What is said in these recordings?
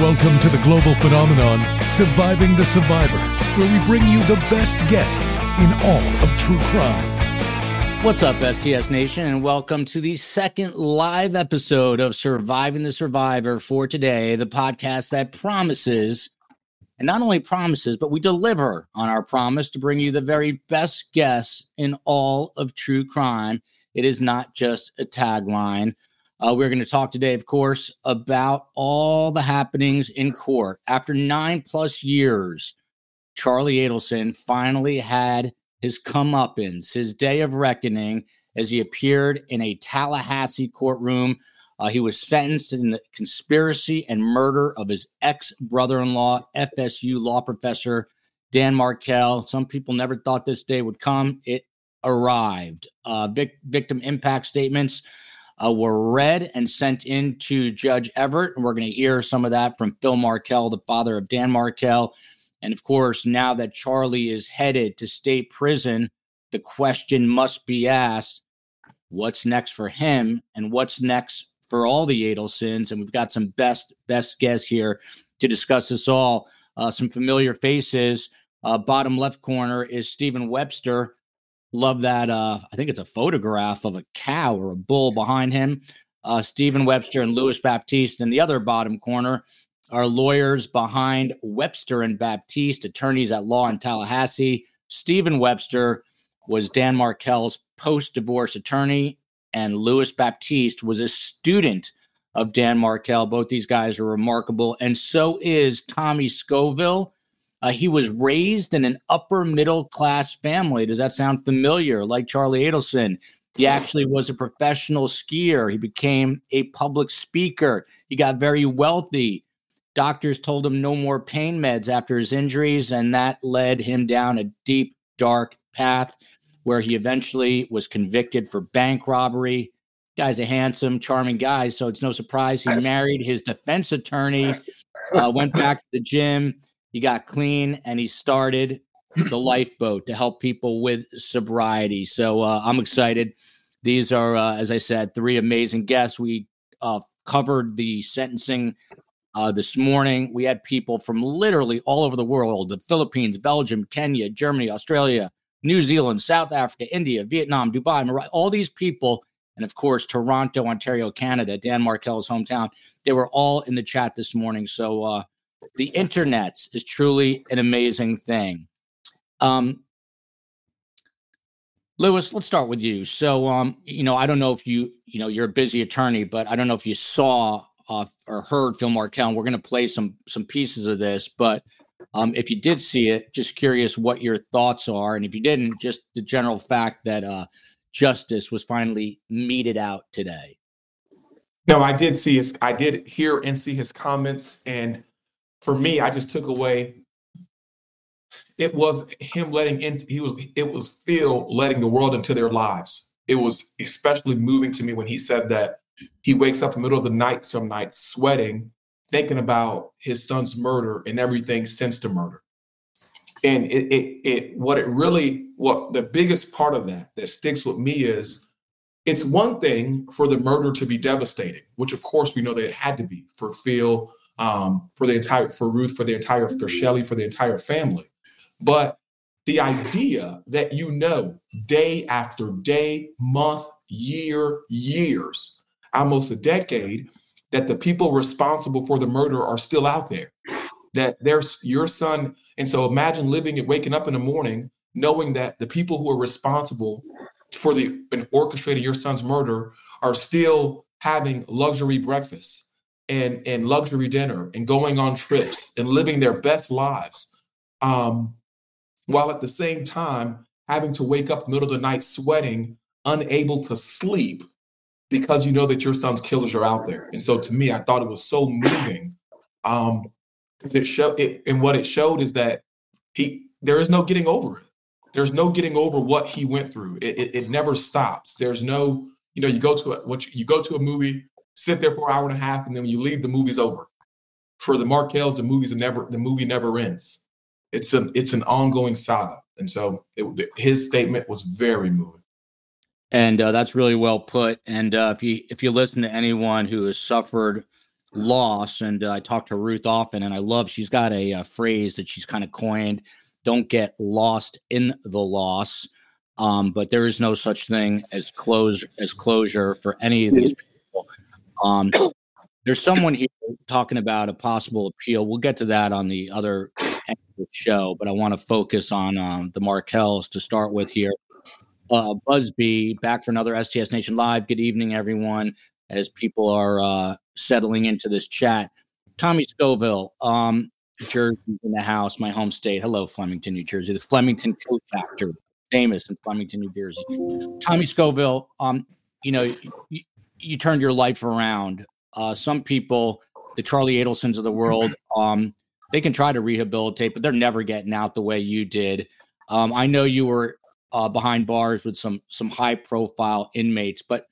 Welcome to the global phenomenon, Surviving the Survivor, where we bring you the best guests in all of true crime. What's up, STS Nation, and welcome to the second live episode of Surviving the Survivor for today, the podcast that promises, and not only promises, but we deliver on our promise to bring you the very best guests in all of true crime. It is not just a tagline. Uh, we're going to talk today, of course, about all the happenings in court. After nine plus years, Charlie Adelson finally had his comeuppance, his day of reckoning, as he appeared in a Tallahassee courtroom. Uh, he was sentenced in the conspiracy and murder of his ex brother in law, FSU law professor Dan Markel. Some people never thought this day would come. It arrived. Uh, vic- victim impact statements uh, were read and sent in to Judge Everett. And we're going to hear some of that from Phil Markel, the father of Dan Markel. And of course, now that Charlie is headed to state prison, the question must be asked what's next for him and what's next for all the Adelsons? And we've got some best, best guests here to discuss this all. Uh, some familiar faces. Uh, bottom left corner is Stephen Webster, Love that. Uh, I think it's a photograph of a cow or a bull behind him. Uh, Stephen Webster and Louis Baptiste in the other bottom corner are lawyers behind Webster and Baptiste, attorneys at law in Tallahassee. Stephen Webster was Dan Markel's post divorce attorney, and Louis Baptiste was a student of Dan Markel. Both these guys are remarkable, and so is Tommy Scoville uh, he was raised in an upper middle class family. Does that sound familiar? Like Charlie Adelson. He actually was a professional skier. He became a public speaker. He got very wealthy. Doctors told him no more pain meds after his injuries, and that led him down a deep, dark path where he eventually was convicted for bank robbery. Guy's a handsome, charming guy, so it's no surprise he married his defense attorney, uh, went back to the gym, he got clean and he started the lifeboat to help people with sobriety. So uh, I'm excited. These are, uh, as I said, three amazing guests. We uh, covered the sentencing uh, this morning. We had people from literally all over the world the Philippines, Belgium, Kenya, Germany, Australia, New Zealand, South Africa, India, Vietnam, Dubai, Morocco, all these people. And of course, Toronto, Ontario, Canada, Dan Markel's hometown. They were all in the chat this morning. So uh, the internet is truly an amazing thing. Um, Louis, let's start with you. So, um, you know, I don't know if you, you know, you're a busy attorney, but I don't know if you saw uh, or heard Phil Markel. We're going to play some some pieces of this, but um, if you did see it, just curious what your thoughts are, and if you didn't, just the general fact that uh, justice was finally meted out today. No, I did see his. I did hear and see his comments, and for me, I just took away. It was him letting into he was it was Phil letting the world into their lives. It was especially moving to me when he said that he wakes up in the middle of the night some nights sweating, thinking about his son's murder and everything since the murder. And it it it what it really what the biggest part of that that sticks with me is it's one thing for the murder to be devastating, which of course we know that it had to be for Phil, um, for the entire for Ruth, for the entire for Shelly, for the entire family. But the idea that you know day after day, month, year, years, almost a decade, that the people responsible for the murder are still out there. That there's your son. And so imagine living and waking up in the morning knowing that the people who are responsible for the and orchestrating your son's murder are still having luxury breakfasts and and luxury dinner and going on trips and living their best lives um, while at the same time having to wake up middle of the night sweating unable to sleep because you know that your son's killers are out there. And so to me i thought it was so moving um because it showed it and what it showed is that he there is no getting over it. There's no getting over what he went through. It, it, it never stops. There's no you know you go to a what you, you go to a movie sit there for an hour and a half, and then when you leave, the movie's over. For the Markels, the movie's never the movie never ends. It's an it's an ongoing saga, and so it, his statement was very moving. And uh, that's really well put. And uh, if you if you listen to anyone who has suffered loss. And uh, I talk to Ruth often, and I love she's got a, a phrase that she's kind of coined: "Don't get lost in the loss." Um, but there is no such thing as close as closure for any of these people. Um, there's someone here talking about a possible appeal. We'll get to that on the other show, but I want to focus on um, the Markels to start with here. Uh, Busby back for another STS Nation Live. Good evening, everyone. As people are uh, settling into this chat, Tommy Scoville, um, Jersey in the house, my home state. Hello, Flemington, New Jersey, the Flemington Coat Factory, famous in Flemington, New Jersey. Tommy Scoville, um, you know, you turned your life around. Uh, some people, the Charlie Adelsons of the world, um, they can try to rehabilitate, but they're never getting out the way you did. Um, I know you were uh, behind bars with some some high profile inmates, but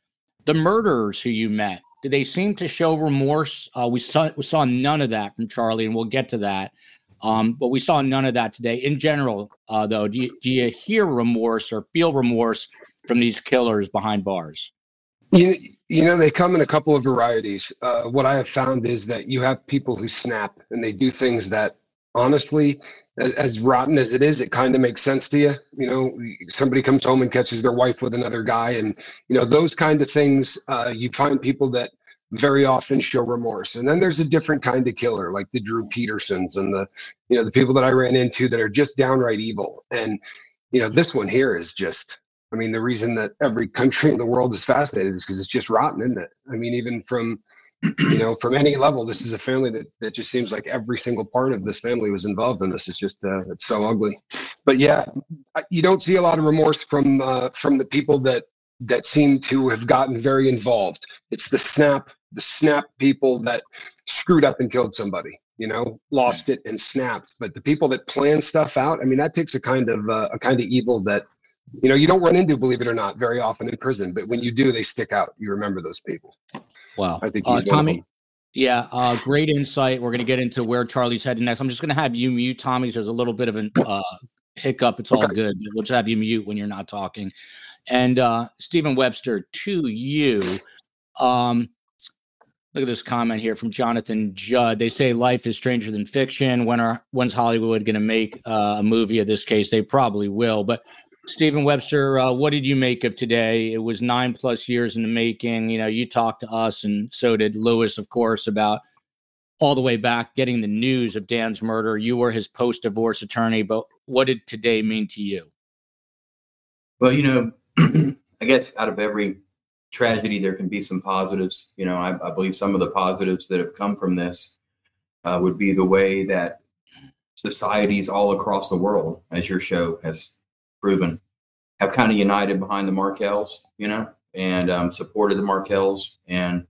the murderers who you met, do they seem to show remorse? Uh, we saw we saw none of that from Charlie, and we'll get to that. Um, but we saw none of that today. In general, uh, though, do you, do you hear remorse or feel remorse from these killers behind bars? You, you know, they come in a couple of varieties. Uh, what I have found is that you have people who snap and they do things that, honestly, as, as rotten as it is, it kind of makes sense to you. You know, somebody comes home and catches their wife with another guy, and you know those kind of things. Uh, you find people that very often show remorse. And then there's a different kind of killer, like the Drew Petersons and the, you know, the people that I ran into that are just downright evil. And, you know, this one here is just, I mean, the reason that every country in the world is fascinated is because it's just rotten, isn't it? I mean, even from, you know, from any level, this is a family that, that just seems like every single part of this family was involved in this. It's just, uh, it's so ugly. But yeah, you don't see a lot of remorse from, uh, from the people that, that seem to have gotten very involved. It's the snap the snap people that screwed up and killed somebody you know lost it and snapped but the people that plan stuff out i mean that takes a kind of uh, a kind of evil that you know you don't run into believe it or not very often in prison but when you do they stick out you remember those people wow i think uh, tommy yeah uh, great insight we're going to get into where charlie's heading next i'm just going to have you mute tommy there's a little bit of a uh, hiccup it's all okay. good we'll just have you mute when you're not talking and uh stephen webster to you um Look at this comment here from Jonathan Judd. They say life is stranger than fiction. When are when's Hollywood going to make uh, a movie of this case? They probably will. But Stephen Webster, uh, what did you make of today? It was nine plus years in the making. You know, you talked to us, and so did Louis, of course, about all the way back getting the news of Dan's murder. You were his post divorce attorney, but what did today mean to you? Well, you know, I guess out of every tragedy, there can be some positives. You know, I, I believe some of the positives that have come from this uh, would be the way that societies all across the world, as your show has proven, have kind of united behind the Markels, you know, and um, supported the Markels. And,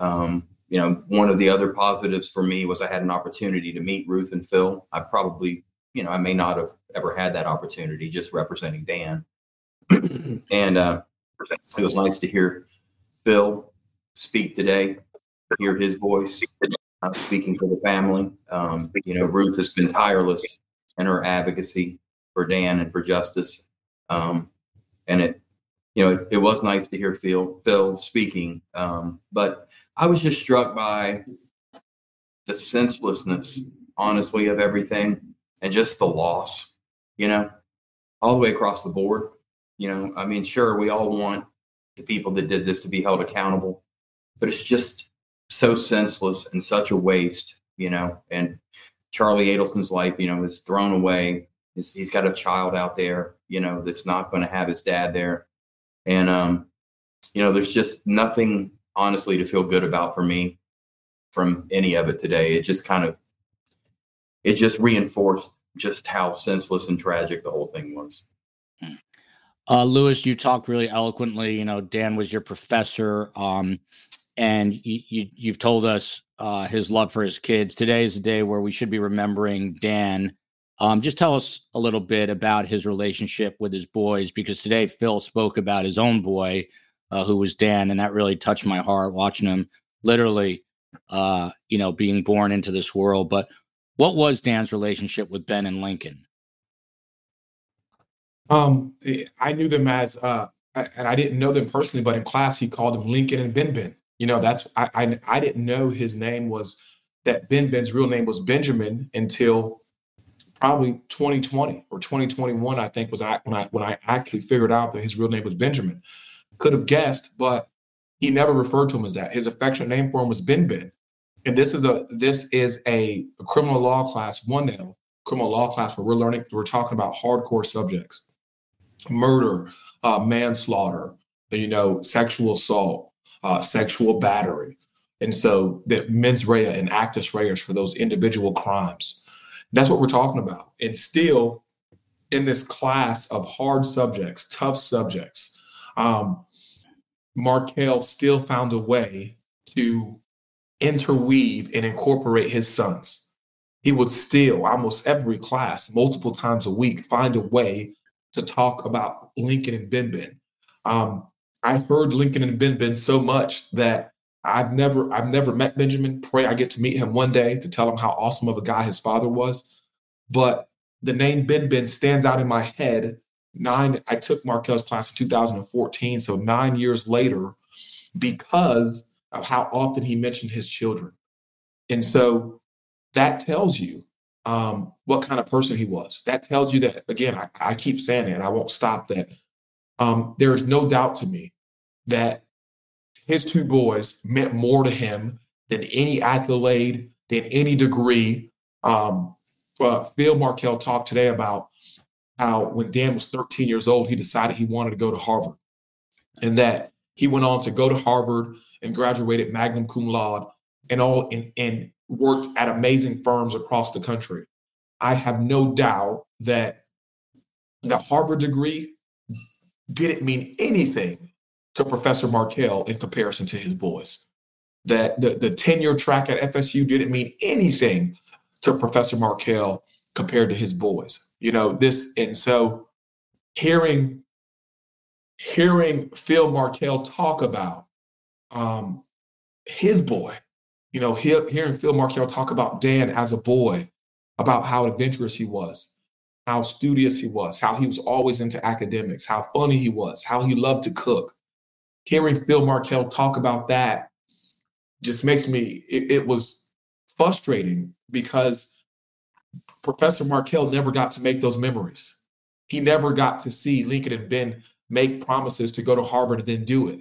um, you know, one of the other positives for me was I had an opportunity to meet Ruth and Phil. I probably, you know, I may not have ever had that opportunity just representing Dan. and uh, it was nice to hear Phil speak today, hear his voice uh, speaking for the family. Um, you know, Ruth has been tireless in her advocacy for Dan and for justice. Um, and it, you know, it, it, was nice to hear Phil, Phil speaking. Um, but I was just struck by the senselessness, honestly, of everything and just the loss, you know, all the way across the board. You know, I mean, sure, we all want the people that did this to be held accountable, but it's just so senseless and such a waste, you know. And Charlie Adelson's life, you know, is thrown away. He's, he's got a child out there, you know, that's not going to have his dad there. And, um, you know, there's just nothing honestly to feel good about for me from any of it today. It just kind of, it just reinforced just how senseless and tragic the whole thing was. Hmm. Uh, Louis, you talked really eloquently. You know, Dan was your professor, um, and you, you, have told us uh, his love for his kids. Today is a day where we should be remembering Dan. Um, just tell us a little bit about his relationship with his boys, because today Phil spoke about his own boy, uh, who was Dan, and that really touched my heart watching him literally, uh, you know, being born into this world. But what was Dan's relationship with Ben and Lincoln? Um, I knew them as, uh, and I didn't know them personally, but in class he called them Lincoln and Ben Ben. You know, that's I, I I didn't know his name was that Ben Ben's real name was Benjamin until probably 2020 or 2021. I think was I when I when I actually figured out that his real name was Benjamin. Could have guessed, but he never referred to him as that. His affectionate name for him was Ben Ben. And this is a this is a, a criminal law class one now criminal law class where we're learning we're talking about hardcore subjects, murder, uh, manslaughter, you know, sexual assault, uh, sexual battery. And so that mens rea and actus reus for those individual crimes. That's what we're talking about. And still in this class of hard subjects, tough subjects, um, Markel still found a way to interweave and incorporate his sons. He would still, almost every class, multiple times a week, find a way to talk about Lincoln and Ben Ben. Um, I heard Lincoln and Ben Ben so much that I've never I've never met Benjamin. Pray I get to meet him one day to tell him how awesome of a guy his father was. But the name Ben Ben stands out in my head. Nine, I took Markel's class in 2014, so nine years later, because of how often he mentioned his children. And so that tells you um, what kind of person he was. That tells you that, again, I, I keep saying it I won't stop that. Um, there is no doubt to me that his two boys meant more to him than any accolade, than any degree. Um, uh, Phil Markel talked today about how when Dan was 13 years old, he decided he wanted to go to Harvard, and that he went on to go to Harvard and graduated magna cum laude, and all and, and worked at amazing firms across the country. I have no doubt that the Harvard degree didn't mean anything to Professor Markel in comparison to his boys. That the, the tenure track at FSU didn't mean anything to Professor Markel compared to his boys. You know, this, and so hearing hearing Phil Markel talk about um, his boy, you know, hear, hearing Phil Markel talk about Dan as a boy, about how adventurous he was, how studious he was, how he was always into academics, how funny he was, how he loved to cook, hearing Phil Markel talk about that just makes me, it, it was frustrating because Professor Markel never got to make those memories. He never got to see Lincoln and Ben make promises to go to Harvard and then do it.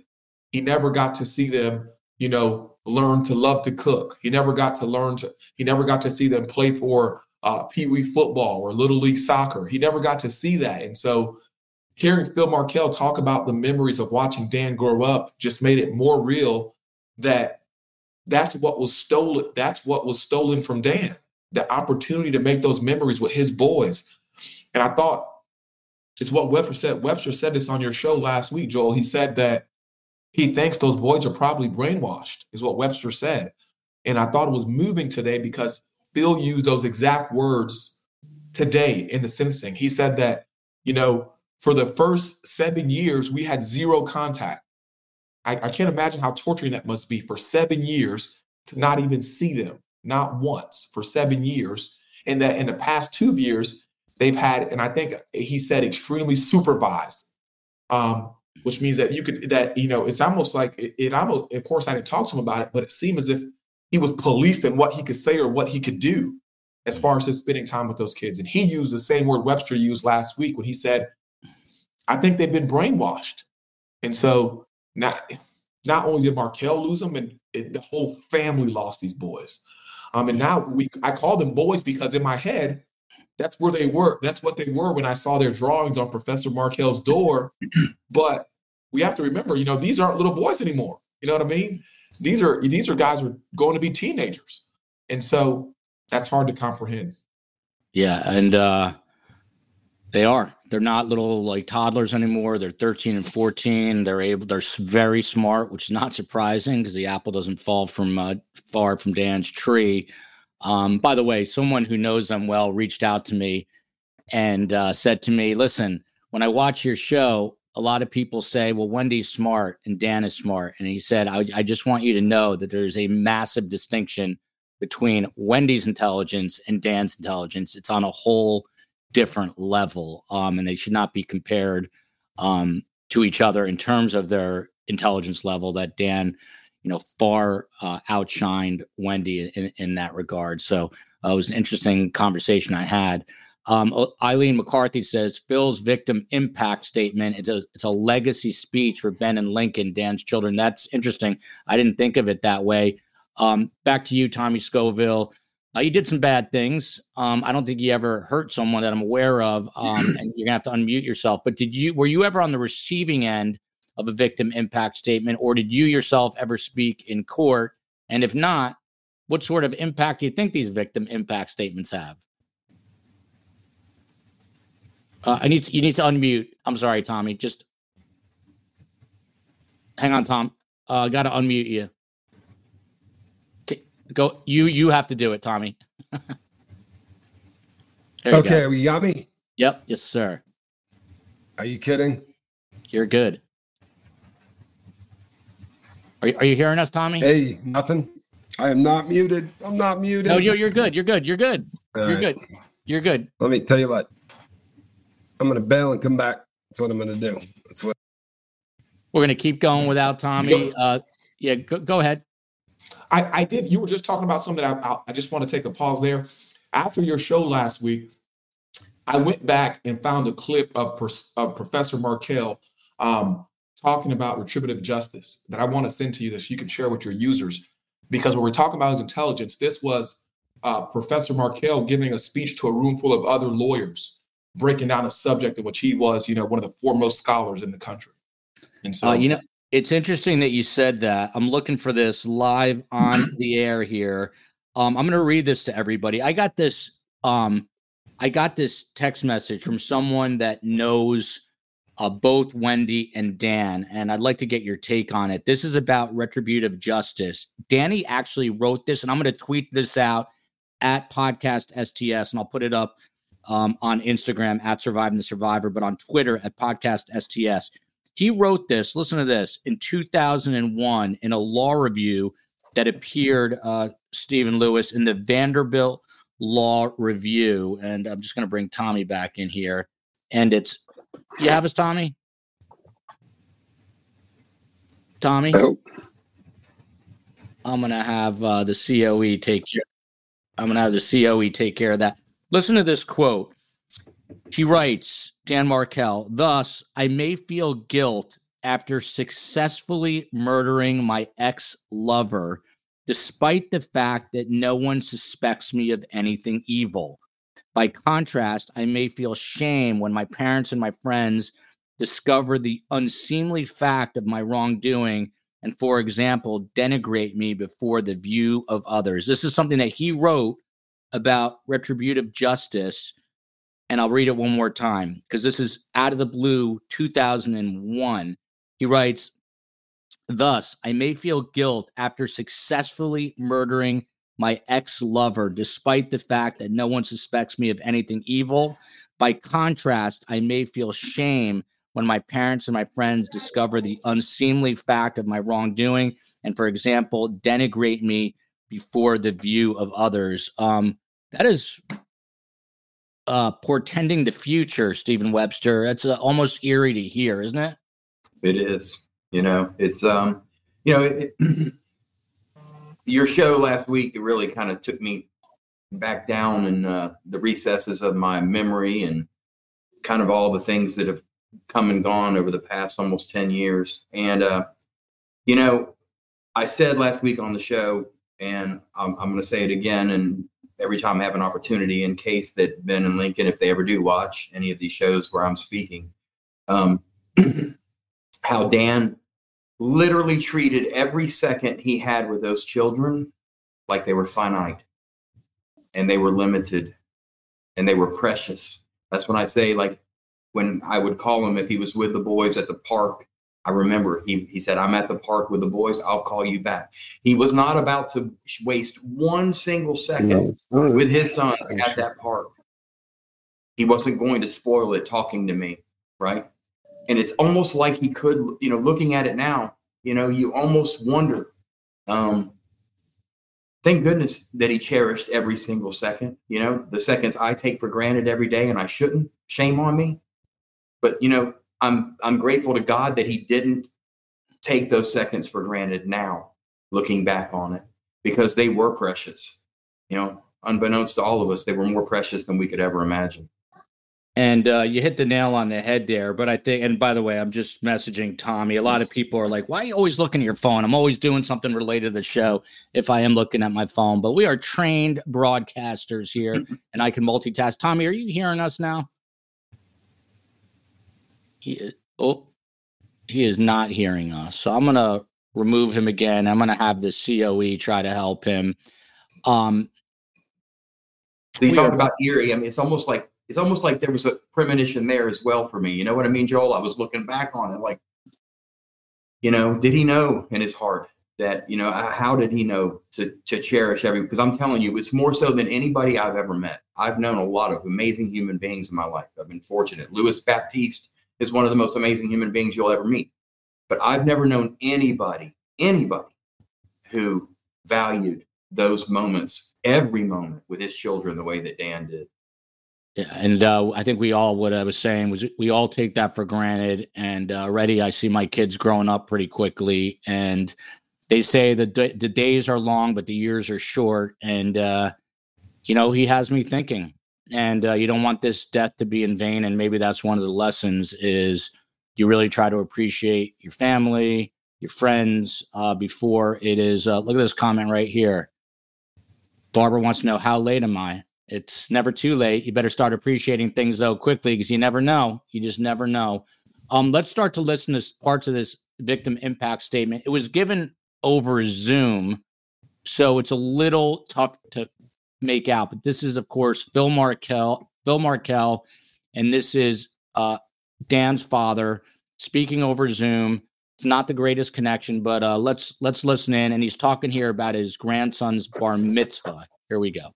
He never got to see them, you know, learn to love to cook. He never got to learn to, he never got to see them play for uh, Pee Wee football or Little League soccer. He never got to see that. And so hearing Phil Markel talk about the memories of watching Dan grow up just made it more real that that's what was stolen. That's what was stolen from Dan. The opportunity to make those memories with his boys. And I thought it's what Webster said. Webster said this on your show last week, Joel. He said that he thinks those boys are probably brainwashed, is what Webster said. And I thought it was moving today because Phil used those exact words today in the sentencing. He said that, you know, for the first seven years, we had zero contact. I, I can't imagine how torturing that must be for seven years to not even see them, not once for seven years. And that in the past two years, they've had, and I think he said extremely supervised, um, which means that you could, that, you know, it's almost like it, it almost, of course, I didn't talk to him about it, but it seemed as if he was policed in what he could say or what he could do as far as his spending time with those kids. And he used the same word Webster used last week when he said, I think they've been brainwashed. And so not not only did Markel lose them, and it, the whole family lost these boys. Um, and now we I call them boys because in my head, that's where they were. That's what they were when I saw their drawings on Professor Markel's door. But we have to remember, you know, these aren't little boys anymore. You know what I mean? These are these are guys who are going to be teenagers. And so that's hard to comprehend. Yeah, and uh they are. They're not little like toddlers anymore. They're 13 and 14. They're able. They're very smart, which is not surprising because the apple doesn't fall from uh, far from Dan's tree. Um, by the way, someone who knows them well reached out to me and uh, said to me, "Listen, when I watch your show, a lot of people say, well, Wendi's smart and Dan is smart. And he said, I, I, just want you to know that there's a massive distinction between Wendi's intelligence and Dan's intelligence. It's on a whole different level, um, and they should not be compared um, to each other in terms of their intelligence level. That Dan you know, far uh, outshined Wendi in, in that regard. So uh, it was an interesting conversation I had. Um, Eileen McCarthy says Phil's victim impact statement. It's a it's a legacy speech for Ben and Lincoln, Dan's children. That's interesting. I didn't think of it that way. Um, back to you, Tommy Scoville. Uh, you did some bad things. Um, I don't think you ever hurt someone that I'm aware of, um, and you're gonna have to unmute yourself. But did you were you ever on the receiving end of a victim impact statement, or did you yourself ever speak in court? And if not, what sort of impact do you think these victim impact statements have? Uh, I need to, you need to unmute. I'm sorry, Tommy. Just hang on, Tom. Uh, I got to unmute you. Go. You you have to do it, Tommy. okay, you got me. Yep. Yes, sir. Are you kidding? You're good. Are you, are you hearing us, Tommy? Hey, nothing. I am not muted. I'm not muted. No, you're, you're good. You're good. You're good. All you're right. good. You're good. Let me tell you what. I'm going to bail and come back. That's what I'm going to do. That's what. We're going to keep going without Tommy. Uh, yeah, go, go ahead. I, I did. You were just talking about something. I, I, I just want to take a pause there. After your show last week, I went back and found a clip of, of Professor Markel um, talking about retributive justice that I want to send to you that you can share with your users. Because when we're talking about his intelligence, this was uh, Professor Markel giving a speech to a room full of other lawyers breaking down a subject in which he was, you know, one of the foremost scholars in the country. And so, uh, you know, it's interesting that you said that. I'm looking for this live on the air here. Um, I'm going to read this to everybody. I got this. Um, I got this text message from someone that knows uh, both Wendi and Dan, and I'd like to get your take on it. This is about retributive justice. Danny actually wrote this, and I'm going to tweet this out at podcast STS, and I'll put it up um, on Instagram at Surviving the Survivor, but on Twitter at Podcast STS. He wrote this, listen to this, in 2001 in a law review that appeared, uh, Stephen Louis, in the Vanderbilt Law Review. And I'm just going to bring Tommy back in here. And it's, you have us, Tommy? Tommy? Nope. I'm going to have uh, the COE take care. I'm going to have the COE take care of that. Listen to this quote. He writes, Dan Markel, thus, I may feel guilt after successfully murdering my ex lover, despite the fact that no one suspects me of anything evil. By contrast, I may feel shame when my parents and my friends discover the unseemly fact of my wrongdoing and, for example, denigrate me before the view of others. This is something that he wrote about retributive justice. And I'll read it one more time because this is out of the blue 2001. He writes, Thus, I may feel guilt after successfully murdering my ex lover, despite the fact that no one suspects me of anything evil. By contrast, I may feel shame when my parents and my friends discover the unseemly fact of my wrongdoing and, for example, denigrate me before the view of others. Um, that is uh, portending the future, Stephen Webster. It's uh, almost eerie to hear, isn't it? It is. You know, it's um, you know, it, your show last week it really kind of took me back down in uh, the recesses of my memory and kind of all the things that have come and gone over the past almost 10 years and uh, you know i said last week on the show and i'm, I'm going to say it again and every time I have an opportunity in case that Ben and Lincoln, if they ever do watch any of these shows where I'm speaking, um, how Dan literally treated every second he had with those children like they were finite and they were limited and they were precious. That's when I say, like, when I would call him if he was with the boys at the park I remember he, he said, I'm at the park with the boys. I'll call you back. He was not about to waste one single second no, with his sons at that park. He wasn't going to spoil it talking to me, right? And it's almost like he could, you know, looking at it now, you know, you almost wonder. Um, thank goodness that he cherished every single second. You know, the seconds I take for granted every day and I shouldn't. Shame on me. But, you know, I'm I'm grateful to God that He didn't take those seconds for granted now looking back on it because they were precious. You know, unbeknownst to all of us, they were more precious than we could ever imagine. And uh, you hit the nail on the head there. But I think, and by the way, I'm just messaging Tommy. A lot of people are like, why are you always looking at your phone? I'm always doing something related to the show if I am looking at my phone. But we are trained broadcasters here and I can multitask. Tommy, are you hearing us now? He, oh, he is not hearing us. So I'm going to remove him again. I'm going to have the COE try to help him. Um, so you talk about eerie. I mean, it's almost like it's almost like there was a premonition there as well for me. You know what I mean, Joel? I was looking back on it like, you know, did he know in his heart that, you know, how did he know to to cherish every because I'm telling you, it's more so than anybody I've ever met. I've known a lot of amazing human beings in my life. I've been fortunate. Louis Baptiste is one of the most amazing human beings you'll ever meet. But I've never known anybody, anybody who valued those moments, every moment with his children the way that Dan did. Yeah, and uh, I think we all what I was saying was we all take that for granted. And uh, already, I see my kids growing up pretty quickly, and they say that the, the days are long, but the years are short. And uh, you know, he has me thinking. And uh, you don't want this death to be in vain. And maybe that's one of the lessons is you really try to appreciate your family, your friends uh, before it is. Uh, look at this comment right here. Barbara wants to know how late am I? It's never too late. You better start appreciating things though quickly because you never know. You just never know. Um, let's start to listen to parts of this victim impact statement. It was given over Zoom, so it's a little tough to make out. But this is, of course, Phil Markel, Phil Markel, and this is uh, Dan's father speaking over Zoom. It's not the greatest connection, but uh, let's let's listen in. And he's talking here about his grandson's bar mitzvah. Here we go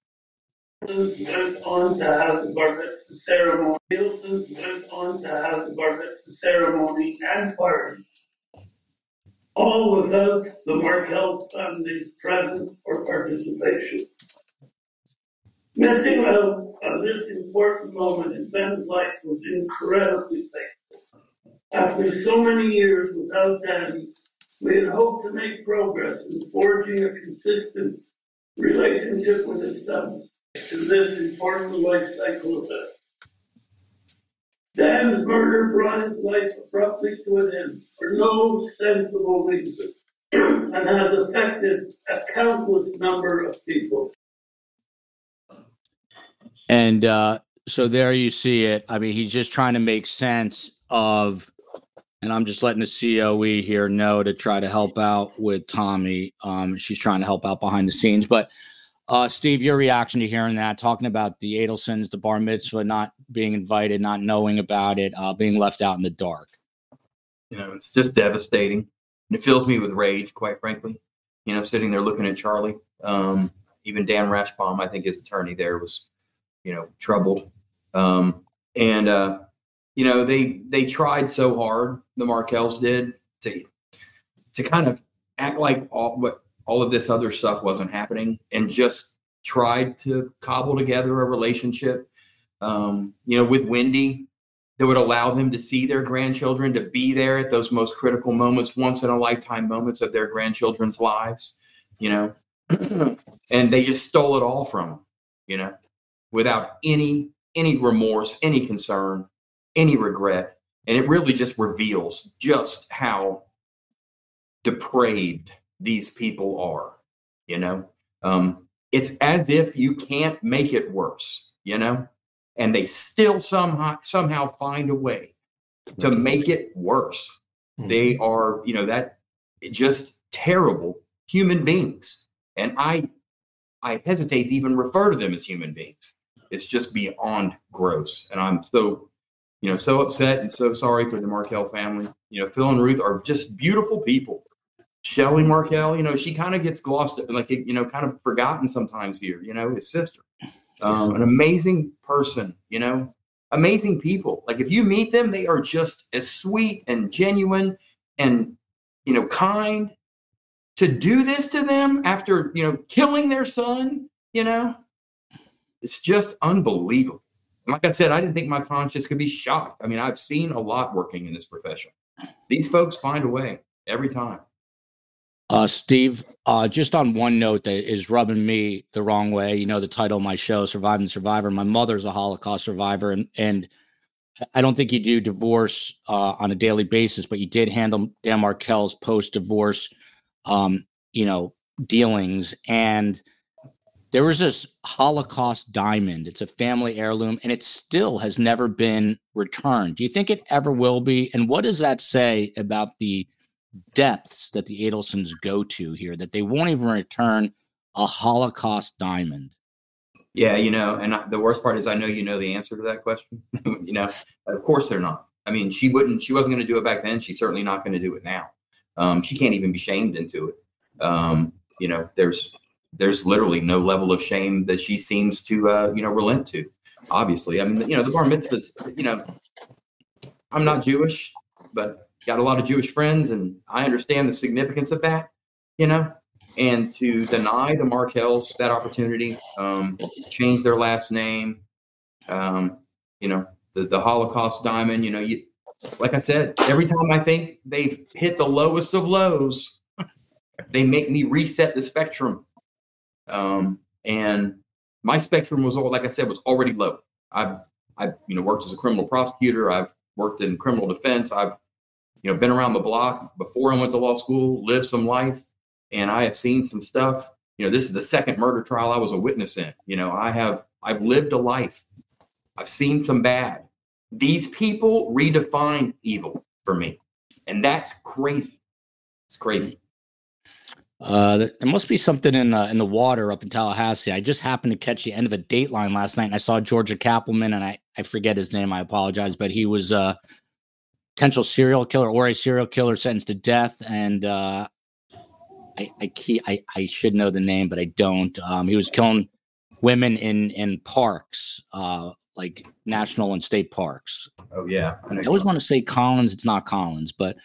went on to have the bar mitzvah ceremony. Hilton went on to have the bar mitzvah ceremony and party, all without the Markel family's presence or participation. Missing of, on this important moment in Ben's life was incredibly painful. After so many years without Danny, we had hoped to make progress in forging a consistent relationship with his sons to this important life cycle event. Dan's murder brought his life abruptly to an end for no sensible reason and has affected a countless number of people. And uh, so there you see it. I mean, he's just trying to make sense of, and I'm just letting the COE here know to try to help out with Tommy. Um, she's trying to help out behind the scenes, but uh, Steve, your reaction to hearing that, talking about the Adelsons, the bar mitzvah, not being invited, not knowing about it, uh, being left out in the dark. You know, it's just devastating. And it fills me with rage, quite frankly. You know, sitting there looking at Charlie. Um, even Dan Rashbaum, I think his attorney there was, you know, troubled. Um, and uh, you know, they they tried so hard, the Markels did, to to kind of act like all what all of this other stuff wasn't happening and just tried to cobble together a relationship. Um, you know with wendi that would allow them to see their grandchildren to be there at those most critical moments once in a lifetime moments of their grandchildren's lives you know. And they just stole it all from them you know without any any remorse any concern any regret. And it really just reveals just how depraved these people are you know? Um, it's as if you can't make it worse you know? And they still somehow somehow find a way to make it worse. Mm-hmm. they are you know that just terrible human beings. And i i hesitate to even refer to them as human beings it's just beyond gross and i'm so you know so upset and so sorry for the markel family you know phil and ruth are just beautiful people Shelly Markel, you know, she kind of gets glossed, up like, you know, kind of forgotten sometimes here, you know, his sister. Um, an amazing person, you know, amazing people. Like, if you meet them, they are just as sweet and genuine and, you know, kind. To do this to them after, you know, killing their son, you know, it's just unbelievable. Like I said, I didn't think my conscience could be shocked. I mean, I've seen a lot working in this profession. These folks find a way every time. Uh, Steve, uh, just on one note that is rubbing me the wrong way. You know, the title of my show, Surviving Survivor. My mother's a Holocaust survivor, and and I don't think you do divorce uh, on a daily basis, but you did handle Dan Markel's post divorce, um, you know, dealings. And there was this Holocaust diamond. It's a family heirloom, and it still has never been returned. Do you think it ever will be? And what does that say about the depths that the Adelsons go to here? That they won't even return a Holocaust diamond. Yeah, you know, and the worst part is I know you know the answer to that question. you know, of course they're not. I mean, she wouldn't. She wasn't going to do it back then. She's certainly not going to do it now. Um, she can't even be shamed into it. Um, you know, there's there's literally no level of shame that she seems to uh, you know relent to. Obviously, I mean, you know, the bar mitzvahs. You know, I'm not Jewish, but got a lot of Jewish friends, and I understand the significance of that. You know, and to deny the Markels that opportunity, um, change their last name, um, you know, the, the Holocaust diamond, you know, you, like I said, every time I think they've hit the lowest of lows, they make me reset the spectrum. Um, and my spectrum was all, like I said, was already low. I've, I've, you know, worked as a criminal prosecutor. I've worked in criminal defense. I've, you know, been around the block before I went to law school, lived some life and I have seen some stuff. You know, this is the second murder trial I was a witness in. You know, I have I've lived a life. I've seen some bad. These people redefine evil for me, and that's crazy. It's crazy. Uh, there must be something in the in the water up in Tallahassee. I just happened to catch the end of a Dateline last night, and I saw Georgia Cappleman, and I I forget his name. I apologize, but he was a uh, potential serial killer or a serial killer sentenced to death, and uh, I I, key, I I should know the name, but I don't. Um, he was killing women in in parks, uh, like national and state parks. Oh yeah, I, I always want to say Collins. It's not Collins, but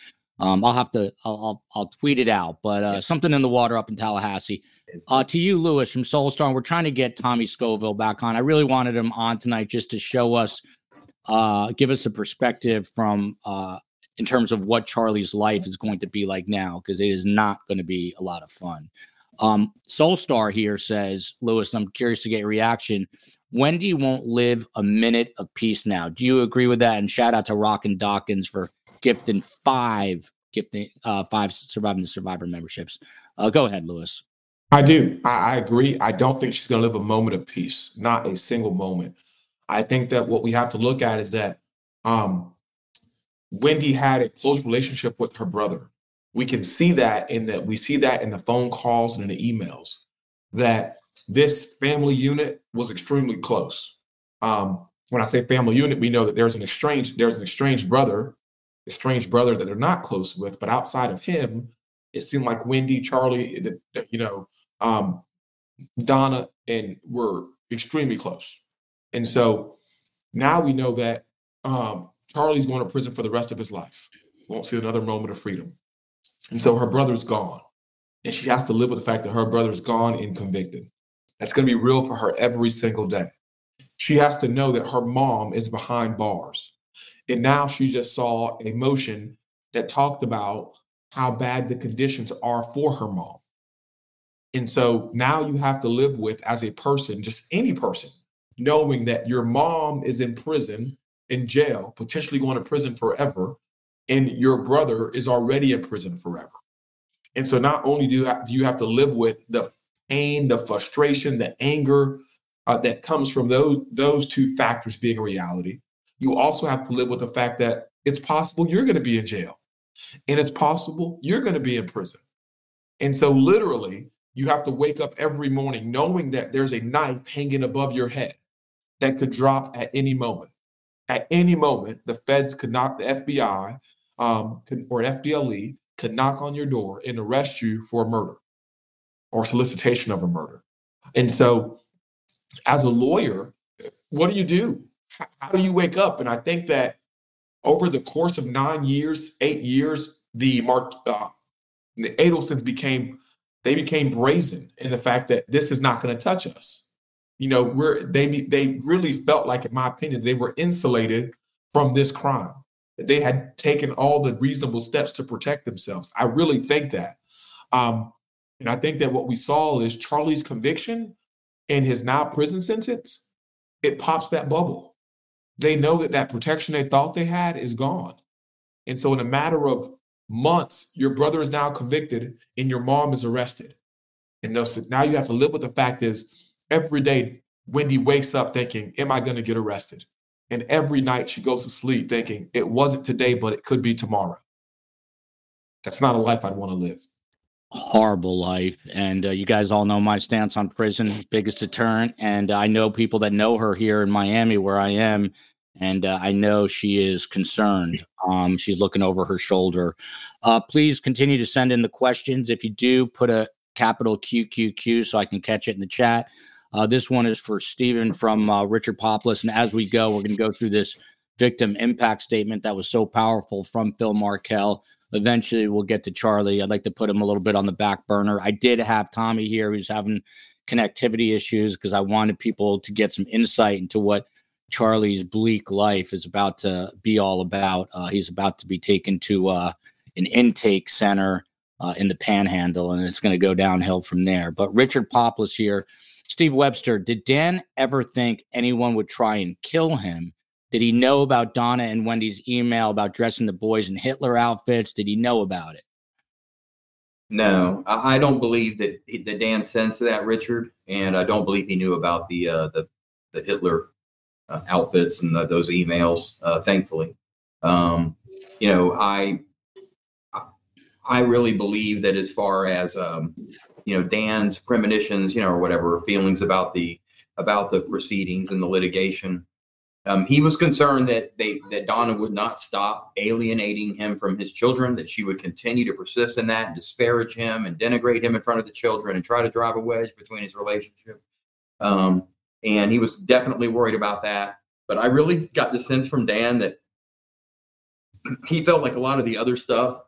um, I'll have to I'll, I'll, I'll tweet it out. But uh, something in the water up in Tallahassee. Uh, to you, Louis from Soulstar, we're trying to get Tommy Scoville back on. I really wanted him on tonight just to show us, uh, give us a perspective from uh, in terms of what Charlie's life is going to be like now, because it is not going to be a lot of fun. Um, Soulstar here says, Louis, I'm curious to get your reaction. Wendi won't live a minute of peace now? Do you agree with that? And shout out to Rock and Dawkins for gifting five, gifting uh, five surviving the survivor memberships. Uh, go ahead, Louis. I do. I, I agree. I don't think she's going to live a moment of peace, not a single moment. I think that what we have to look at is that um, Wendi had a close relationship with her brother. We can see that in that we see that in the phone calls and in the emails that this family unit was extremely close. Um, when I say family unit, we know that there's an estranged there's an estranged brother, estranged brother that they're not close with, but outside of him, it seemed like Wendi, Charlie, the, you know, um, Donna, and were extremely close. And so now we know that um, Charlie's going to prison for the rest of his life. Won't see another moment of freedom. And so her brother's gone. And she has to live with the fact that her brother's gone and convicted. That's going to be real for her every single day. She has to know that her mom is behind bars. And now she just saw a motion that talked about how bad the conditions are for her mom. And so now you have to live with, as a person, just any person, knowing that your mom is in prison in jail, potentially going to prison forever, and your brother is already in prison forever. And so not only do you have, to live with the pain, the frustration, the anger uh, that comes from those those two factors being a reality, you also have to live with the fact that it's possible you're going to be in jail, and it's possible you're going to be in prison. And so literally, you have to wake up every morning knowing that there's a knife hanging above your head that could drop at any moment at any moment, the feds could knock the FBI um, or FDLE could knock on your door and arrest you for a murder or solicitation of a murder. And so, as a lawyer, what do you do? How do you wake up? And I think that over the course of nine years, eight years, the Mark uh, the Adelsons became they became brazen in the fact that this is not going to touch us you know, we're they they really felt like, in my opinion, they were insulated from this crime. They had taken all the reasonable steps to protect themselves. I really think that. Um, and I think that what we saw is Charlie's conviction and his now prison sentence, it pops that bubble. They know that that protection they thought they had is gone. And so, in a matter of months, your brother is now convicted and your mom is arrested. And now you have to live with the fact is every day Wendi wakes up thinking, Am I going to get arrested? And every night she goes to sleep thinking, It wasn't today, but it could be tomorrow. That's not a life I'd want to live. Horrible life. And uh, you guys all know my stance on prison, biggest deterrent. And I know people that know her here in Miami, where I am. And uh, I know she is concerned. Um, she's looking over her shoulder. Uh, please continue to send in the questions. If you do, put a capital QQQ so I can catch it in the chat. Uh, this one is for Stephen from uh, Richard Poplis. And as we go, we're going to go through this victim impact statement that was so powerful from Phil Markel. Eventually, we'll get to Charlie. I'd like to put him a little bit on the back burner. I did have Tommy here who's having connectivity issues because I wanted people to get some insight into what Charlie's bleak life is about to be all about. Uh, he's about to be taken to uh, an intake center uh, in the panhandle, and it's going to go downhill from there. But Richard Poplis here Steve Webster, did Dan ever think anyone would try and kill him? Did he know about Donna and Wendi's email about dressing the boys in Hitler outfits? Did he know about it? No, I don't believe that that Dan sensed that, Richard, and I don't believe he knew about the uh, the the Hitler uh, outfits and the, those emails. Uh, thankfully, um, you know, I I really believe that as far as um, you know Dan's premonitions, you know, or whatever feelings about the about the proceedings and the litigation. Um, he was concerned that they that Donna would not stop alienating him from his children, that she would continue to persist in that and disparage him and denigrate him in front of the children and try to drive a wedge between his relationship. Um, and he was definitely worried about that. But I really got the sense from Dan that he felt like a lot of the other stuff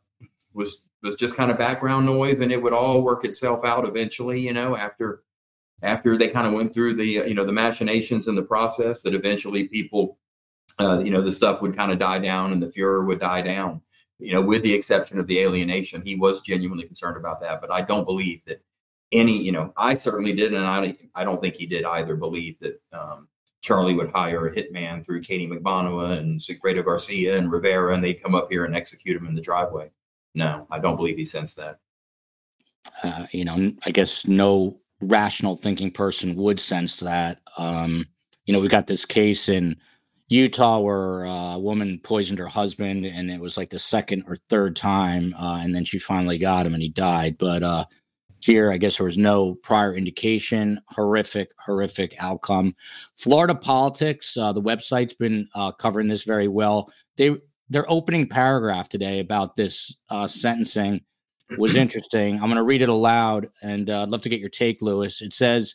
was was just kind of background noise and it would all work itself out eventually you know after after they kind of went through the you know the machinations in the process that eventually people uh, you know the stuff would kind of die down and the furor would die down you know with the exception of the alienation he was genuinely concerned about that but i don't believe that any you know i certainly didn't and i, I don't think he did either believe that um, charlie would hire a hitman through katie Magbanua and Sigfredo garcia and rivera and they'd come up here and execute him in the driveway no, I don't believe he sensed that. Uh, you know, I guess no rational thinking person would sense that. Um, you know, we got this case in Utah where uh, a woman poisoned her husband, and it was like the second or third time, uh, and then she finally got him, and he died. But uh, here, I guess there was no prior indication. Horrific, horrific outcome. Florida politics. Uh, the website's been uh, covering this very well. They their opening paragraph today about this uh, sentencing was interesting. I'm going to read it aloud, and uh, I'd love to get your take, Louis. It says,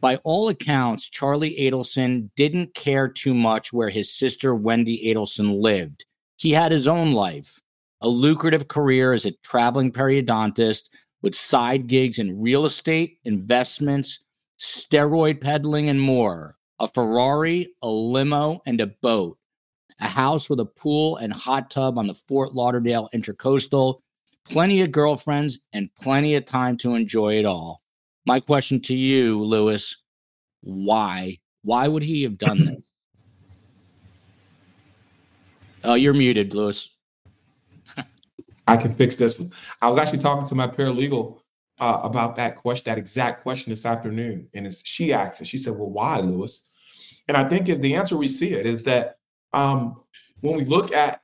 by all accounts, Charlie Adelson didn't care too much where his sister Wendi Adelson lived. He had his own life, a lucrative career as a traveling periodontist with side gigs in real estate, investments, steroid peddling, and more. A Ferrari, a limo, and a boat a house with a pool and hot tub on the Fort Lauderdale Intercoastal, plenty of girlfriends, and plenty of time to enjoy it all. My question to you, Louis, why? Why would he have done this? Oh, you're muted, Louis. I can fix this one. I was actually talking to my paralegal uh, about that question, that exact question this afternoon, and she asked it. She said, "Well, why, Louis?" And I think is the answer we see it is that um, when we look at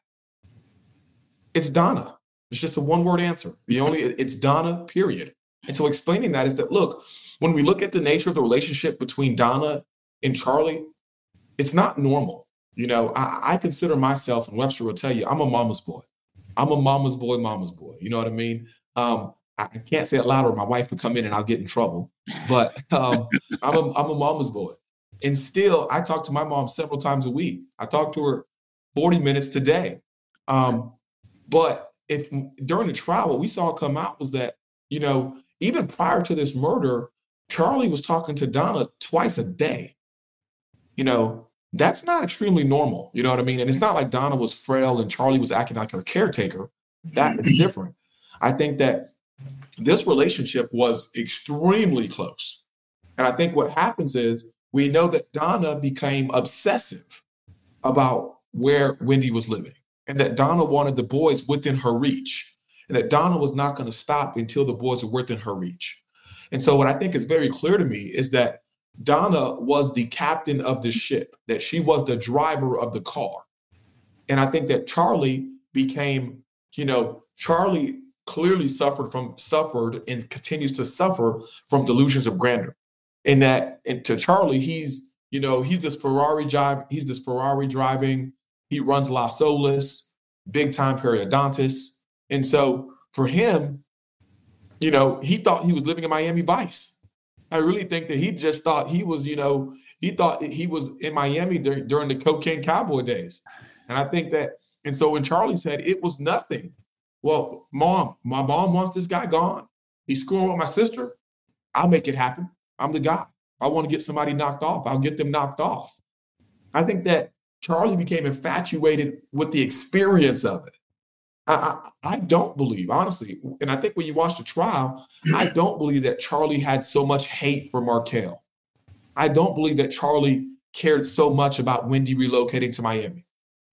it's Donna. It's just a one word answer. The only it's Donna, period. And so explaining that is that look, when we look at the nature of the relationship between Donna and Charlie, it's not normal. You know, I, I consider myself, and Webster will tell you, I'm a mama's boy. I'm a mama's boy, mama's boy. You know what I mean? Um, I can't say it louder. My wife would come in and I'll get in trouble. But um, I'm a I'm a mama's boy. And still, I talk to my mom several times a week. I talk to her 40 minutes today. Um, but if during the trial, what we saw come out was that, you know, even prior to this murder, Charlie was talking to Donna twice a day. You know, that's not extremely normal. You know what I mean? And it's not like Donna was frail and Charlie was acting like her caretaker. That is mm-hmm. different. I think that this relationship was extremely close. And I think what happens is we know that Donna became obsessive about where Wendi was living and that Donna wanted the boys within her reach and that Donna was not going to stop until the boys were within her reach. And so, what I think is very clear to me is that Donna was the captain of the ship, that she was the driver of the car. And I think that Charlie became, you know, Charlie clearly suffered from suffered and continues to suffer from delusions of grandeur. In that, and to Charlie, he's you know he's this Ferrari drive, he's this Ferrari driving. He runs Las Olas, big time periodontist, and so for him, you know, he thought he was living in Miami Vice. I really think that he just thought he was, you know, he thought he was in Miami during, during the cocaine cowboy days. And I think that, and so when Charlie said it was nothing, well, mom, my mom wants this guy gone. He's screwing with my sister. I'll make it happen. I'm the guy. I want to get somebody knocked off. I'll get them knocked off. I think that Charlie became infatuated with the experience of it. I, I, I don't believe, honestly, and I think when you watch the trial, I mm-hmm. don't believe that Charlie had so much hate for Markel. I don't believe that Charlie cared so much about Wendi relocating to Miami.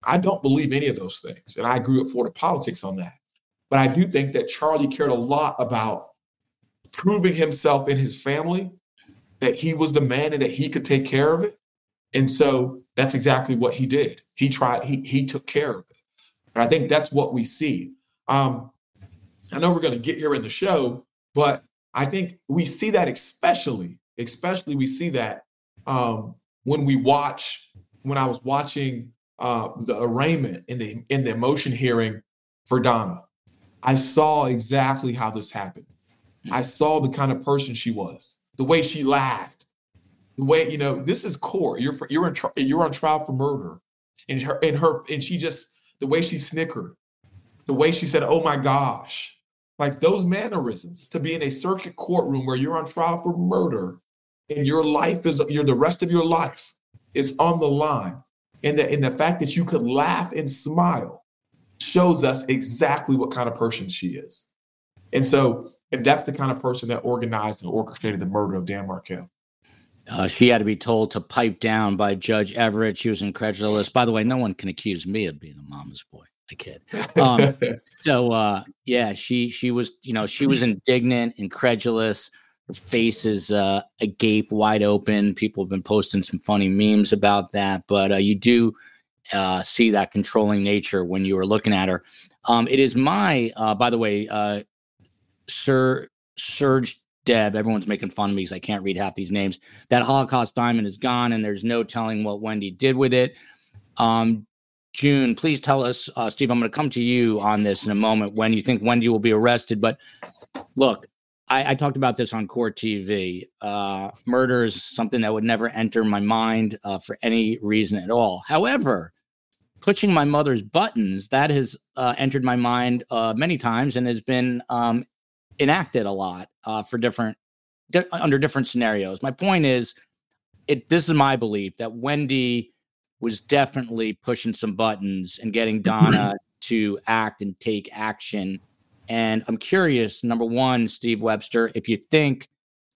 I don't believe any of those things. And I agree with Florida politics on that. But I do think that Charlie cared a lot about proving himself in his family that he was the man and that he could take care of it. And so that's exactly what he did. He tried, he, he took care of it. And I think that's what we see. Um, I know we're going to get here in the show, but I think we see that especially, especially we see that um, when we watch, when I was watching uh, the arraignment in the in the motion hearing for Donna. I saw exactly how this happened. I saw the kind of person she was, the way she laughed, the way you know this is core. You're you're in you're on trial for murder, and her and her and she just the way she snickered, the way she said, "Oh my gosh," like those mannerisms to be in a circuit courtroom where you're on trial for murder, and your life is you're the rest of your life is on the line, and the and the fact that you could laugh and smile shows us exactly what kind of person she is. And so, and that's the kind of person that organized and orchestrated the murder of Dan Markel. Uh, she had to be told to pipe down by Judge Everett. She was incredulous. By the way, no one can accuse me of being a mama's boy. I kid. Um, so uh, yeah, she she was you know she was indignant, incredulous. Her face is uh, agape, wide open. People have been posting some funny memes about that, but uh, you do uh, see that controlling nature when you are looking at her. Um, it is my, uh, by the way, uh, Sir Serge Deb. Everyone's making fun of me because I can't read half these names. That Holocaust diamond is gone, and there's no telling what Wendi did with it. Um, June, please tell us, uh, Steve. I'm going to come to you on this in a moment. When you think Wendi will be arrested, but look, I, I, talked about this on Court TV. Uh, murder is something that would never enter my mind uh, for any reason at all. However, pushing my mother's buttons that has uh, entered my mind uh, many times and has been um, enacted a lot uh, for different di- under different scenarios. My point is, it this is my belief that Wendi was definitely pushing some buttons and getting Donna to act and take action. And I'm curious, number one, Steve Webster, if you think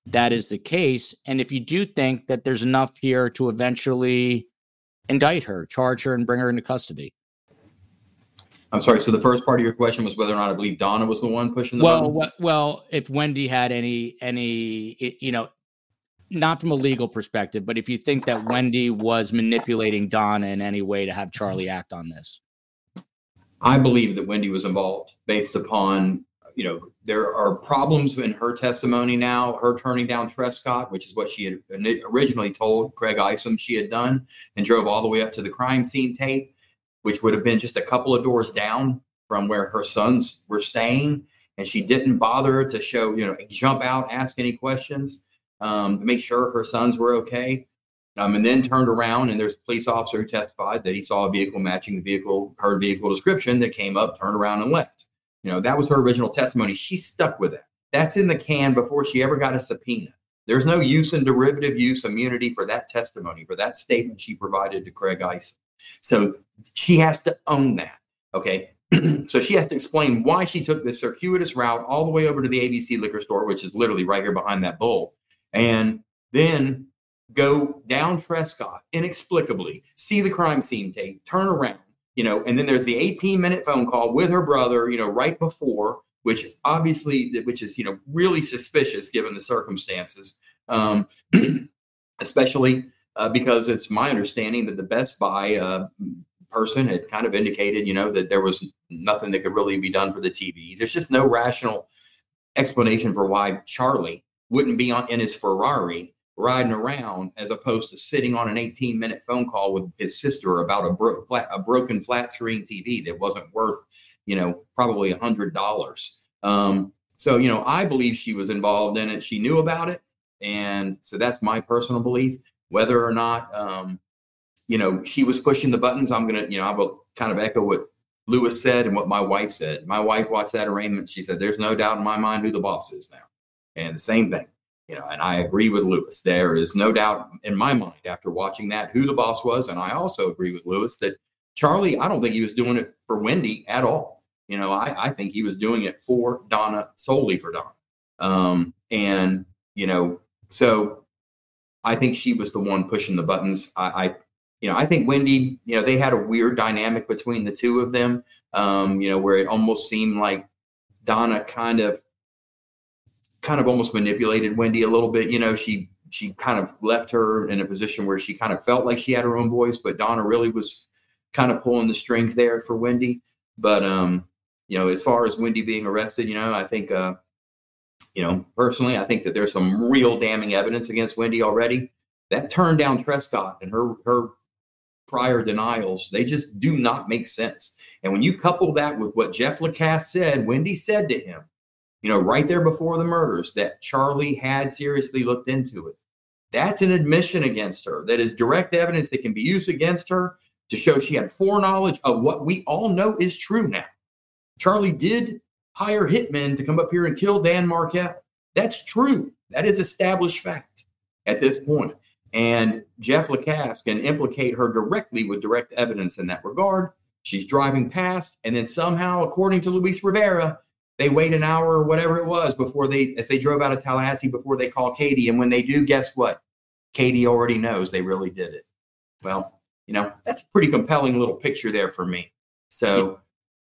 that is the case, and if you do think that there's enough here to eventually indict her, charge her, and bring her into custody. I'm sorry. So the first part of your question was whether or not I believe Donna was the one pushing the well, buttons? Well, if Wendi had any any you know, not from a legal perspective, but if you think that Wendi was manipulating Donna in any way to have Charlie act on this. I believe that Wendi was involved based upon you know, there are problems in her testimony now, her turning down Trescott, which is what she had originally told Craig Isom she had done, and drove all the way up to the crime scene tape, which would have been just a couple of doors down from where her sons were staying. And she didn't bother to show, you know, jump out, ask any questions, um, to make sure her sons were okay. Um, and then turned around, and there's a police officer who testified that he saw a vehicle matching the vehicle, her vehicle description that came up, turned around, and left. You know, that was her original testimony. She stuck with that. That's in the can before she ever got a subpoena. There's no use in derivative use immunity for that testimony, for that statement she provided to Craig Isom. So she has to own that. Okay. so she has to explain why she took this circuitous route all the way over to the ABC liquor store, which is literally right here behind that bull, and then go down Trescott inexplicably, see the crime scene tape, turn around, you know, and then there's the 18 minute phone call with her brother, you know, right before, which obviously, which is, you know, really suspicious given the circumstances, um, especially uh, because it's my understanding that the Best Buy uh, person had kind of indicated, you know, that there was nothing that could really be done for the TV. There's just no rational explanation for why Charlie wouldn't be on in his Ferrari riding around as opposed to sitting on an 18 minute phone call with his sister about a, bro- flat, a broken flat screen TV that wasn't worth, you know, probably a hundred dollars. Um, so, you know, I believe she was involved in it. She knew about it. And so that's my personal belief. Whether or not, um, you know, she was pushing the buttons, I'm to, you know, I will kind of echo what Louis said and what my wife said. My wife watched that arraignment. She said, there's no doubt in my mind who the boss is now. And the same thing you know, and I agree with Louis. There is no doubt in my mind after watching that who the boss was, and I also agree with Louis that Charlie. I don't think he was doing it for Wendi at all. You know, I, I think he was doing it for Donna solely for Donna. Um, and you know, so I think she was the one pushing the buttons. I, I you know, I think Wendi, you know, they had a weird dynamic between the two of them. Um, you know, where it almost seemed like Donna kind of kind of almost manipulated Wendi a little bit. You know, she she kind of left her in a position where she kind of felt like she had her own voice, but Donna really was kind of pulling the strings there for Wendi. But um, you know, as far as Wendi being arrested, you know, I think uh, you know, personally, I think that there's some real damning evidence against Wendi already. That turned down Trescott and her her prior denials, they just do not make sense. And when you couple that with what Jeff Lacasse said, Wendi said to him, you know, right there before the murders that Charlie had seriously looked into it. That's an admission against her. That is direct evidence that can be used against her to show she had foreknowledge of what we all know is true now. Charlie did hire hitmen to come up here and kill Dan Markel. That's true. That is established fact at this point. And Jeff Lacasse can implicate her directly with direct evidence in that regard. She's driving past, and then somehow, according to Luis Rivera, they wait an hour or whatever it was before they, as they drove out of Tallahassee, before they call Katie. And when they do, guess what? Katie already knows they really did it. Well, you know, that's a pretty compelling little picture there for me. So,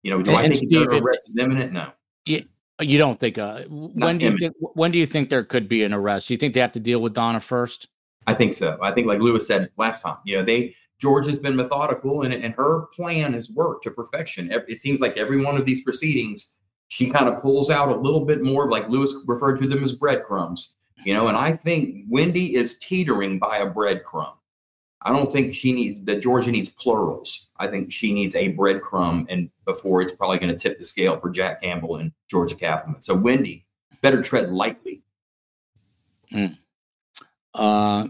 you know, do and I think Steve, their arrest is imminent? No. You, you don't think, uh, when do you think, when do you think there could be an arrest? Do you think they have to deal with Donna first? I think so. I think, like Louis said last time, you know, they Georgia has been methodical and, and her plan has worked to perfection. It seems like every one of these proceedings, she kind of pulls out a little bit more, like Louis referred to them as breadcrumbs, you know. And I think Wendi is teetering by a breadcrumb. I don't think she needs that Georgia needs plurals. I think she needs a breadcrumb, and before it's probably going to tip the scale for Jack Campbell and Georgia Cappleman. So Wendi better tread lightly. Mm. Uh,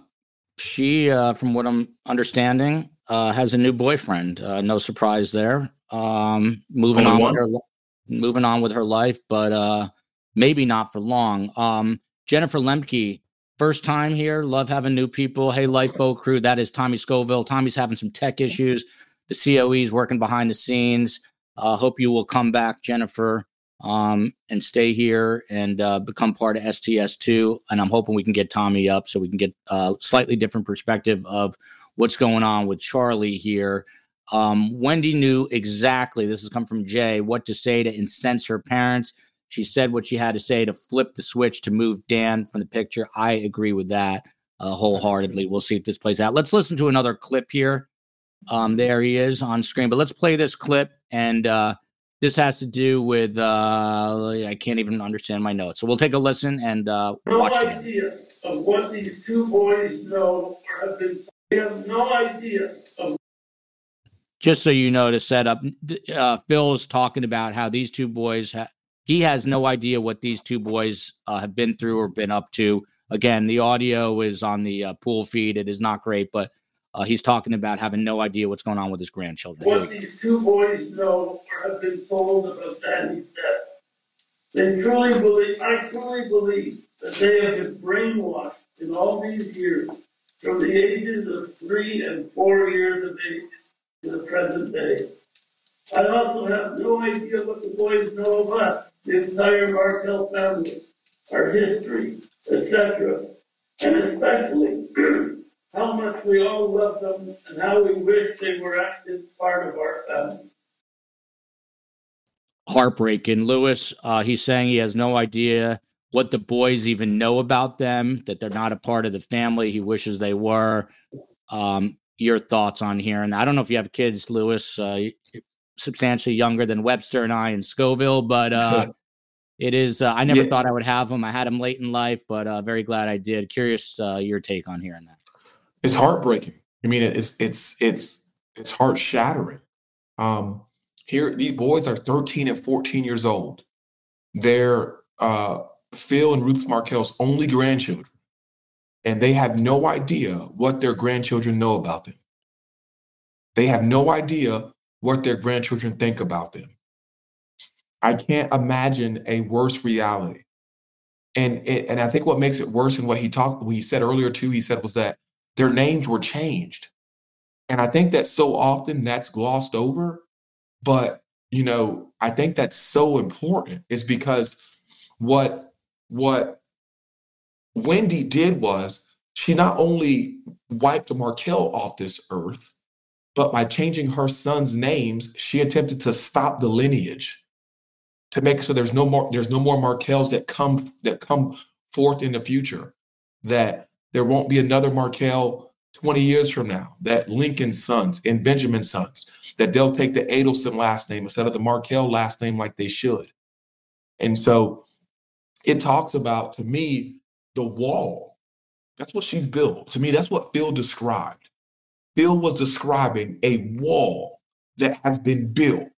she, uh, from what I'm understanding, uh, has a new boyfriend. Uh, no surprise there. Um, moving Only on one? with her moving on with her life, but uh, maybe not for long. Um, Jennifer Lemke, first time here. Love having new people. Hey, Lifeboat crew. That is Tommy Scoville. Tommy's having some tech issues. The COE is working behind the scenes. Uh, hope you will come back, Jennifer, um, and stay here and uh, become part of STS2. And I'm hoping we can get Tommy up so we can get a slightly different perspective of what's going on with Charlie here. Um, Wendi knew exactly, this has come from Jay, what to say to incense her parents. She said what she had to say to flip the switch to move Dan from the picture. I agree with that uh, wholeheartedly. We'll see if this plays out. Let's listen to another clip here. Um, there he is on screen, but let's play this clip. And uh, this has to do with, uh, I can't even understand my notes. So we'll take a listen and uh, no watch No idea of what these two boys know have been. We have no idea of just so you know, to set up, uh, Phil is talking about how these two boys, ha- he has no idea what these two boys uh, have been through or been up to. Again, the audio is on the uh, pool feed. It is not great, but uh, he's talking about having no idea what's going on with his grandchildren. What these two boys know or have been told about Danny's death. They truly believe, I truly believe that they have been brainwashed in all these years from the ages of three and four years of age to the present day. I also have no idea what the boys know about the entire Markel family, our history, etc., and especially how much we all love them and how we wish they were active part of our family. Heartbreaking. Louis, uh, he's saying he has no idea what the boys even know about them, that they're not a part of the family. He wishes they were. Um, your thoughts on hearing that? I don't know if you have kids, Louis, uh, substantially younger than Webster and I in Scoville, but uh, it is. Uh, I never yeah. thought I would have them. I had them late in life, but uh, very glad I did. Curious uh, your take on hearing that. It's heartbreaking. I mean, it's it's it's it's heart shattering. Um, here, these boys are 13 and 14 years old. They're uh, Phil and Ruth Markel's only grandchildren, and they have no idea what their grandchildren know about them. They have no idea what their grandchildren think about them. I can't imagine a worse reality. And and I think what makes it worse and what he talked what he said earlier too, he said was that their names were changed. And I think that so often that's glossed over. But you know, I think that's so important is because what what Wendi did was she not only wiped Markel off this earth, but by changing her son's names, she attempted to stop the lineage to make so there's no more there's no more Markels that come that come forth in the future. That there won't be another Markel 20 years from now. That Lincoln's sons and Benjamin's sons that they'll take the Adelson last name instead of the Markel last name like they should. And so it talks about to me the wall. That's what she's built. To me, that's what Phil described. Phil was describing a wall that has been built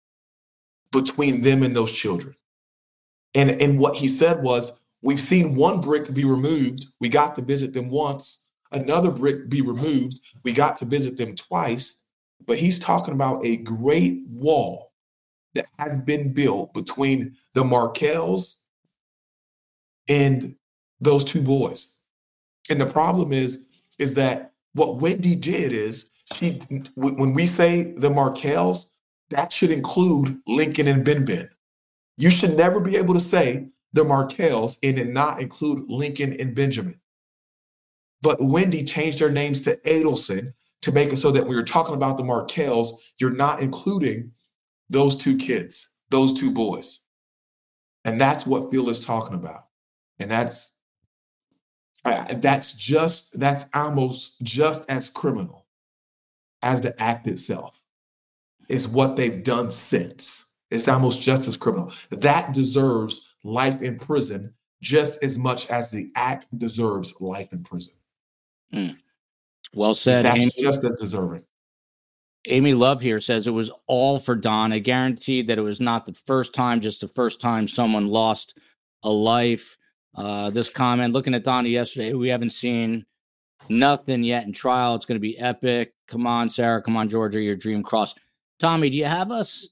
between them and those children. And, and what he said was, we've seen one brick be removed. We got to visit them once. Another brick be removed. We got to visit them twice. But he's talking about a great wall that has been built between the Markels and those two boys. And the problem is, is that what Wendi did is she, when we say the Markels, that should include Lincoln and Ben Ben. You should never be able to say the Markels and did not include Lincoln and Benjamin. But Wendi changed their names to Adelson to make it so that when you're talking about the Markels, you're not including those two kids, those two boys. And that's what Phil is talking about. And that's that's just that's almost just as criminal as the act itself is what they've done since. It's almost just as criminal. That deserves life in prison just as much as the act deserves life in prison. Mm. Well said. That's Amy, just as deserving. Amy Love here says it was all for Don. I guarantee that it was not the first time, just the first time someone lost a life. Uh, this comment, looking at Donna yesterday, we haven't seen nothing yet in trial. It's going to be epic. Come on, Sarah. Come on, Georgia. Your dream cross. Tommy, do you have us?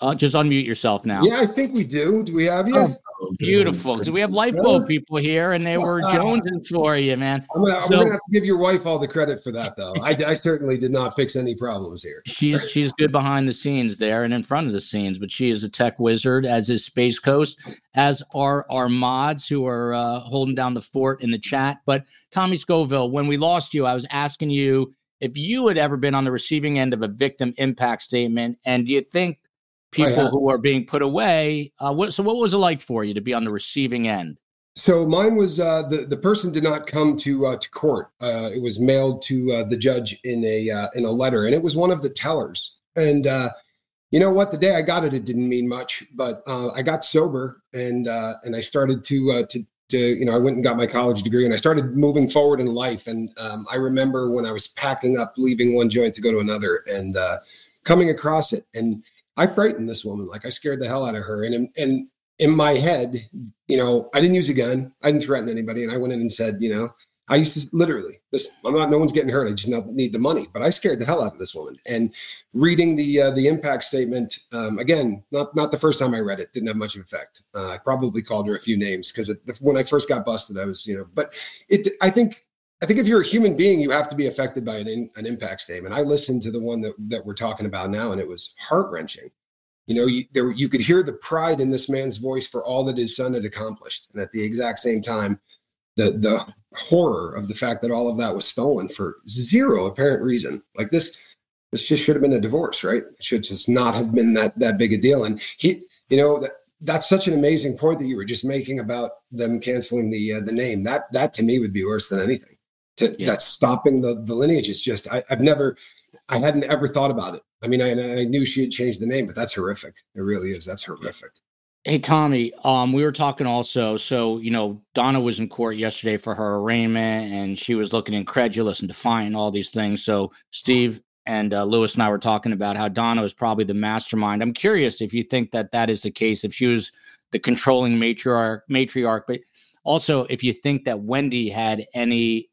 Uh, just unmute yourself now. Yeah, I think we do. Do we have you? Oh, Beautiful. So we have lifeboat people here, and they were jonesing for you, man. I'm gonna, so, gonna, have to give your wife all the credit for that, though. I, I, certainly did not fix any problems here. She's she's good behind the scenes there and in front of the scenes, but she is a tech wizard, as is Space Coast, as are our mods who are uh, holding down the fort in the chat. But Tommy Scoville, when we lost you, I was asking you if you had ever been on the receiving end of a victim impact statement, and do you think people who are being put away. Uh, what, so, what was it like for you to be on the receiving end? So mine was uh, the the person did not come to uh, to court. Uh, it was mailed to uh, the judge in a uh, in a letter, and it was one of the tellers. And uh, you know what? The day I got it, it didn't mean much, but uh, I got sober and uh, and I started to uh, to to you know I went and got my college degree and I started moving forward in life. And um, I remember when I was packing up, leaving one joint to go to another, and uh, coming across it and I frightened this woman, like I scared the hell out of her. And and in my head, you know, I didn't use a gun, I didn't threaten anybody, and I went in and said, you know, I used to literally this. I'm not. No one's getting hurt. I just need the money. But I scared the hell out of this woman. And reading the uh, the impact statement um, again, not not the first time I read it, didn't have much effect. Uh, I probably called her a few names because when I first got busted, I was you know. But it. I think I think if you're a human being, you have to be affected by an, in, an impact statement. I listened to the one that, that we're talking about now, and it was heart wrenching. You know, you, there, you could hear the pride in this man's voice for all that his son had accomplished. And at the exact same time, the, the horror of the fact that all of that was stolen for zero apparent reason. Like this, this just should have been a divorce, right? It should just not have been that, that big a deal. And he, you know, that, that's such an amazing point that you were just making about them canceling the uh, the name. That that to me would be worse than anything to, yeah. that's stopping the, the lineage. It's just, I, have never, I hadn't ever thought about it. I mean, I, I knew she had changed the name, but that's horrific. It really is. That's horrific. Hey Tommy, um, we were talking also. So you know, Donna was in court yesterday for her arraignment, and she was looking incredulous and defiant all these things. So Steve and uh, Louis and I were talking about how Donna was probably the mastermind. I'm curious if you think that that is the case. If she was the controlling matriarch, matriarch, but also if you think that Wendi had any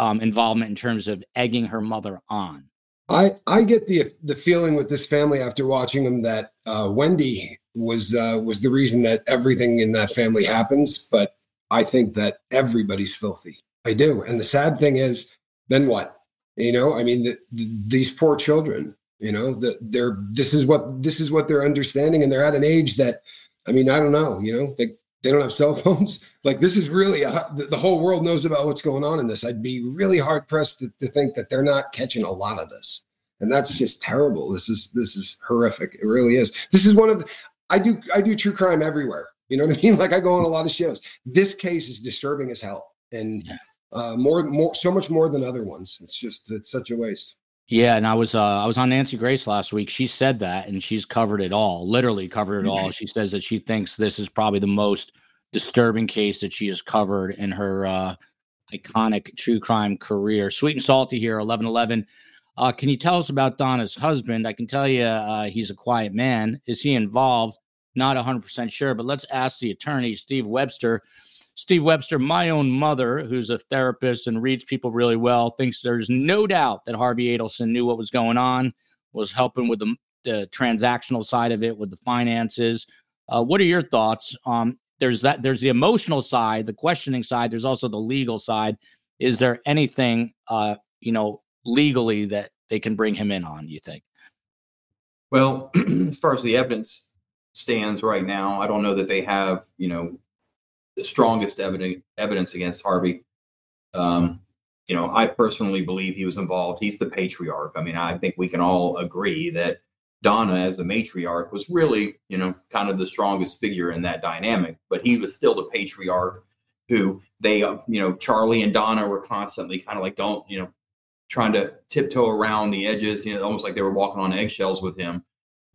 um, involvement in terms of egging her mother on. I I get the the feeling with this family after watching them that uh, Wendi was uh, was the reason that everything in that family happens, but I think that everybody's filthy. I do, and the sad thing is, then what? You know, I mean, the, the, these poor children. You know, the, they're this is what this is what they're understanding, and they're at an age that, I mean, I don't know. You know, they they don't have cell phones. Like this is really a, the whole world knows about what's going on in this. I'd be really hard pressed to, to, think that they're not catching a lot of this, and that's just terrible. This is this is horrific. It really is. This is one of the, I do I do true crime everywhere. You know what I mean? Like I go on a lot of shows. This case is disturbing as hell, and uh, more more so much more than other ones. It's just it's such a waste. Yeah, and I was uh, I was on Nancy Grace last week. She said that, and she's covered it all, literally covered it all. She says that she thinks this is probably the most disturbing case that she has covered in her uh, iconic true crime career. Sweet and salty here, eleven eleven. Uh, can you tell us about Donna's husband? I can tell you uh, he's a quiet man. Is he involved? Not 100% sure, but let's ask the attorney, Steve Webster. Steve Webster, my own mother, who's a therapist and reads people really well, thinks there's no doubt that Harvey Adelson knew what was going on, was helping with the, the transactional side of it, with the finances. Uh, what are your thoughts? Um, there's that. There's the emotional side, the questioning side. There's also the legal side. Is there anything, uh, you know, legally that they can bring him in on? You think? Well, as far as the evidence stands right now, I don't know that they have, you know, the strongest evidence evidence against Harvey. Um, you know, I personally believe he was involved. He's the patriarch. I mean, I think we can all agree that Donna, as the matriarch, was really, you know, kind of the strongest figure in that dynamic. But he was still the patriarch who they, uh, you know, Charlie and Donna were constantly kind of like, don't, you know, trying to tiptoe around the edges, you know, almost like they were walking on eggshells with him.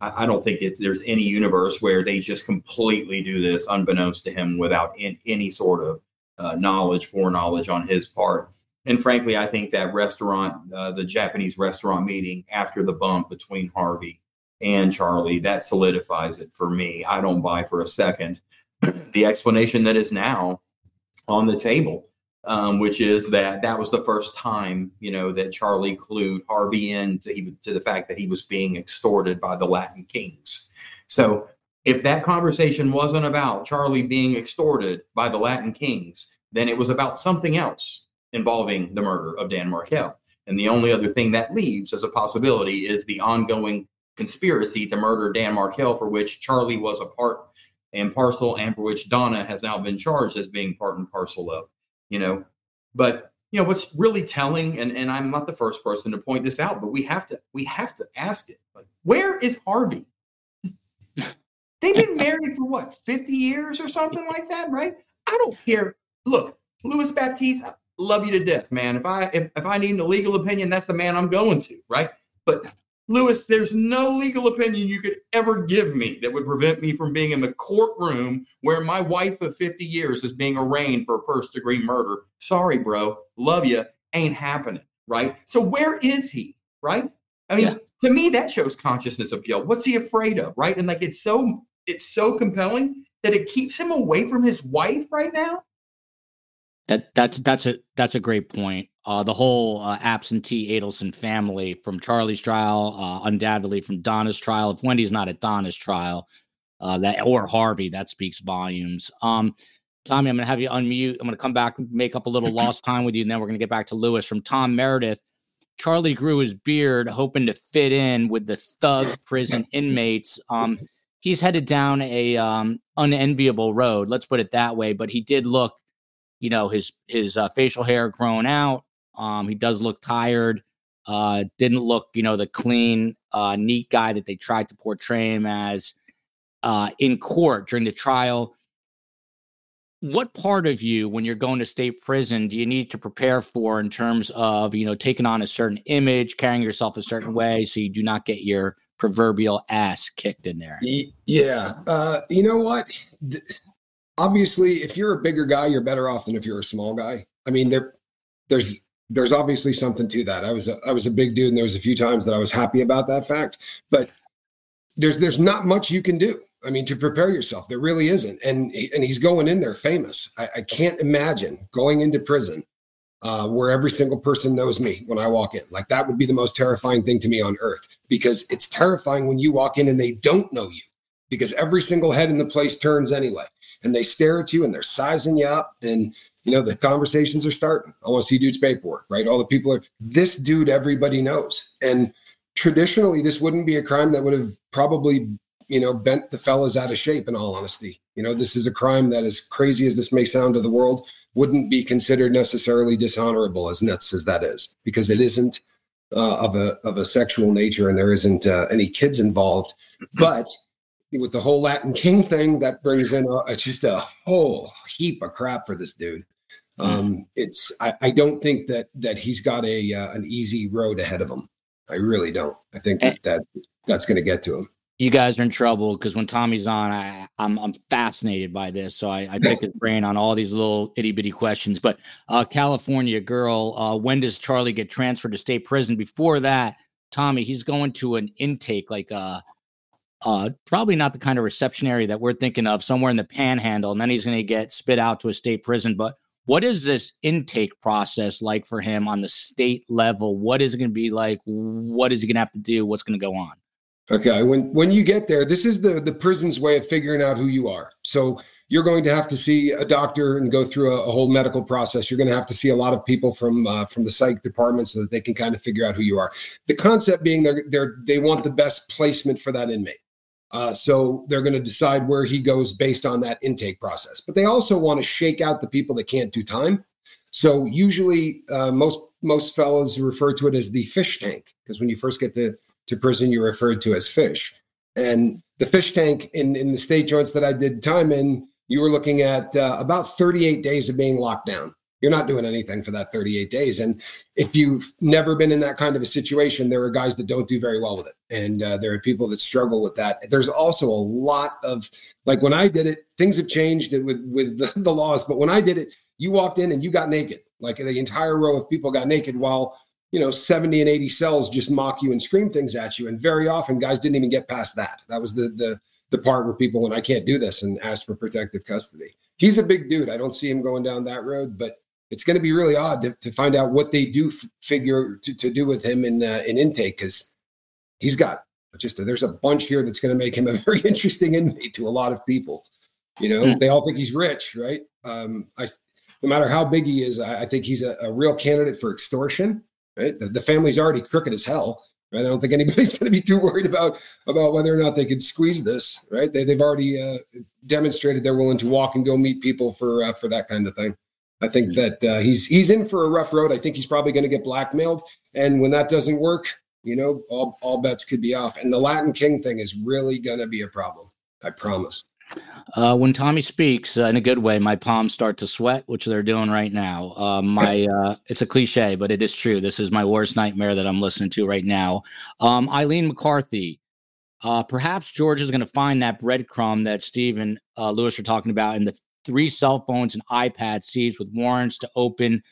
I, I don't think it's, there's any universe where they just completely do this unbeknownst to him without in, any sort of uh, knowledge, foreknowledge on his part. And frankly, I think that restaurant, uh, the Japanese restaurant meeting after the bump between Harvey and Charlie, that solidifies it for me. I don't buy for a second the explanation that is now on the table um, which is that that was the first time, you know, that Charlie clued Harvey in to, to the fact that he was being extorted by the Latin kings. So if that conversation wasn't about Charlie being extorted by the Latin kings, then it was about something else involving the murder of Dan Markel. And the only other thing that leaves as a possibility is the ongoing conspiracy to murder Dan Markel, for which Charlie was a part and parcel, and for which Donna has now been charged as being part and parcel of you know. But you know what's really telling, and and I'm not the first person to point this out, but we have to we have to ask it. Like, where is Harvey? They've been married for what 50 years or something like that, right? I don't care. Look, Louis Baptiste, I love you to death, man. If I if, if I need a legal opinion, that's the man I'm going to, right? But Louis, there's no legal opinion you could ever give me that would prevent me from being in the courtroom where my wife of 50 years is being arraigned for first degree murder. Sorry, bro. Love you. Ain't happening. Right. So where is he? Right. I mean, yeah. to me, that shows consciousness of guilt. What's he afraid of? Right. And like it's so it's so compelling that it keeps him away from his wife right now. That that's that's a that's a great point uh, the whole uh, absentee Adelson family from Charlie's trial, uh, undoubtedly from Donna's trial. If Wendi's not at Donna's trial, uh, that or Harvey, that speaks volumes. Um, Tommy, I'm going to have you unmute. I'm going to come back and make up a little lost time with you, and then we're going to get back to Louis from Tom Meredith. Charlie grew his beard, hoping to fit in with the thug prison inmates. Um, he's headed down a um, unenviable road. Let's put it that way. But he did look, you know, his his uh, facial hair grown out. Um, he does look tired. Uh, didn't look, you know, the clean, uh, neat guy that they tried to portray him as uh, in court during the trial what part of you when you're going to state prison do you need to prepare for in terms of you know taking on a certain image carrying yourself a certain way so you do not get your proverbial ass kicked in there yeah uh, you know what obviously if you're a bigger guy you're better off than if you're a small guy i mean there there's there's obviously something to that i was a, i was a big dude and there was a few times that i was happy about that fact but there's there's not much you can do I mean, to prepare yourself, there really isn't. And and he's going in there famous. I, I can't imagine going into prison uh, where every single person knows me when I walk in. Like that would be the most terrifying thing to me on earth because it's terrifying when you walk in and they don't know you because every single head in the place turns anyway and they stare at you and they're sizing you up and you know the conversations are starting. I want to see dude's paperwork, right? All the people are this dude everybody knows and traditionally this wouldn't be a crime that would have probably you know, bent the fellas out of shape, in all honesty. You know, this is a crime that, as crazy as this may sound to the world, wouldn't be considered necessarily dishonorable, as nuts as that is, because it isn't uh, of a of a sexual nature, and there isn't uh, any kids involved. But with the whole Latin King thing, that brings in a, just a whole heap of crap for this dude. Um, it's I, I, don't think that that he's got a uh, an easy road ahead of him. I really don't. I think that, that that's going to get to him you guys are in trouble because when Tommy's on, I, I'm I'm fascinated by this. So I, I pick his brain on all these little itty bitty questions. But uh, California girl, uh, when does Charlie get transferred to state prison? Before that, Tommy, he's going to an intake, like uh, uh, probably not the kind of reception area that we're thinking of, somewhere in the Panhandle, and then he's going to get spit out to a state prison. But what is this intake process like for him on the state level? What is it going to be like? What is he going to have to do? What's going to go on? Okay. When when you get there, this is the the prison's way of figuring out who you are. So you're going to have to see a doctor and go through a, a whole medical process. You're going to have to see a lot of people from uh, from the psych department so that they can kind of figure out who you are. The concept being they're they want the best placement for that inmate. Uh, so they're going to decide where he goes based on that intake process. But they also want to shake out the people that can't do time. So usually, uh, most most fellows refer to it as the fish tank because when you first get to to prison you're referred to as fish. And the fish tank in, in the state joints that I did time in, you were looking at uh, about 38 days of being locked down. You're not doing anything for that 38 days. And if you've never been in that kind of a situation, there are guys that don't do very well with it. And uh, there are people that struggle with that. There's also a lot of, like when I did it, things have changed with, with the, the laws. But when I did it, you walked in and you got naked. Like the entire row of people got naked while you know 70 and 80 cells just mock you and scream things at you and very often guys didn't even get past that that was the the the part where people went i can't do this and asked for protective custody he's a big dude i don't see him going down that road but it's going to be really odd to, to find out what they do f- figure to, to do with him in uh, in intake because he's got just a, there's a bunch here that's going to make him a very interesting inmate to a lot of people you know mm. they all think he's rich right um i no matter how big he is i, I think he's a, a real candidate for extortion right? The, the family's already crooked as hell. Right? I don't think anybody's going to be too worried about about whether or not they could squeeze this. Right? They they've already uh, demonstrated they're willing to walk and go meet people for uh, for that kind of thing. I think that uh, he's he's in for a rough road. I think he's probably going to get blackmailed, and when that doesn't work, you know, all all bets could be off. And the Latin King thing is really going to be a problem. I promise. Uh, when Tommy speaks uh, in a good way, my palms start to sweat, which they're doing right now. Uh, my uh, it's a cliche, but it is true. This is my worst nightmare that I'm listening to right now. Um, Eileen McCarthy. Uh, perhaps Georgia is going to find that breadcrumb that Steve and uh, Louis are talking about in the three cell phones and iPad seized with warrants to open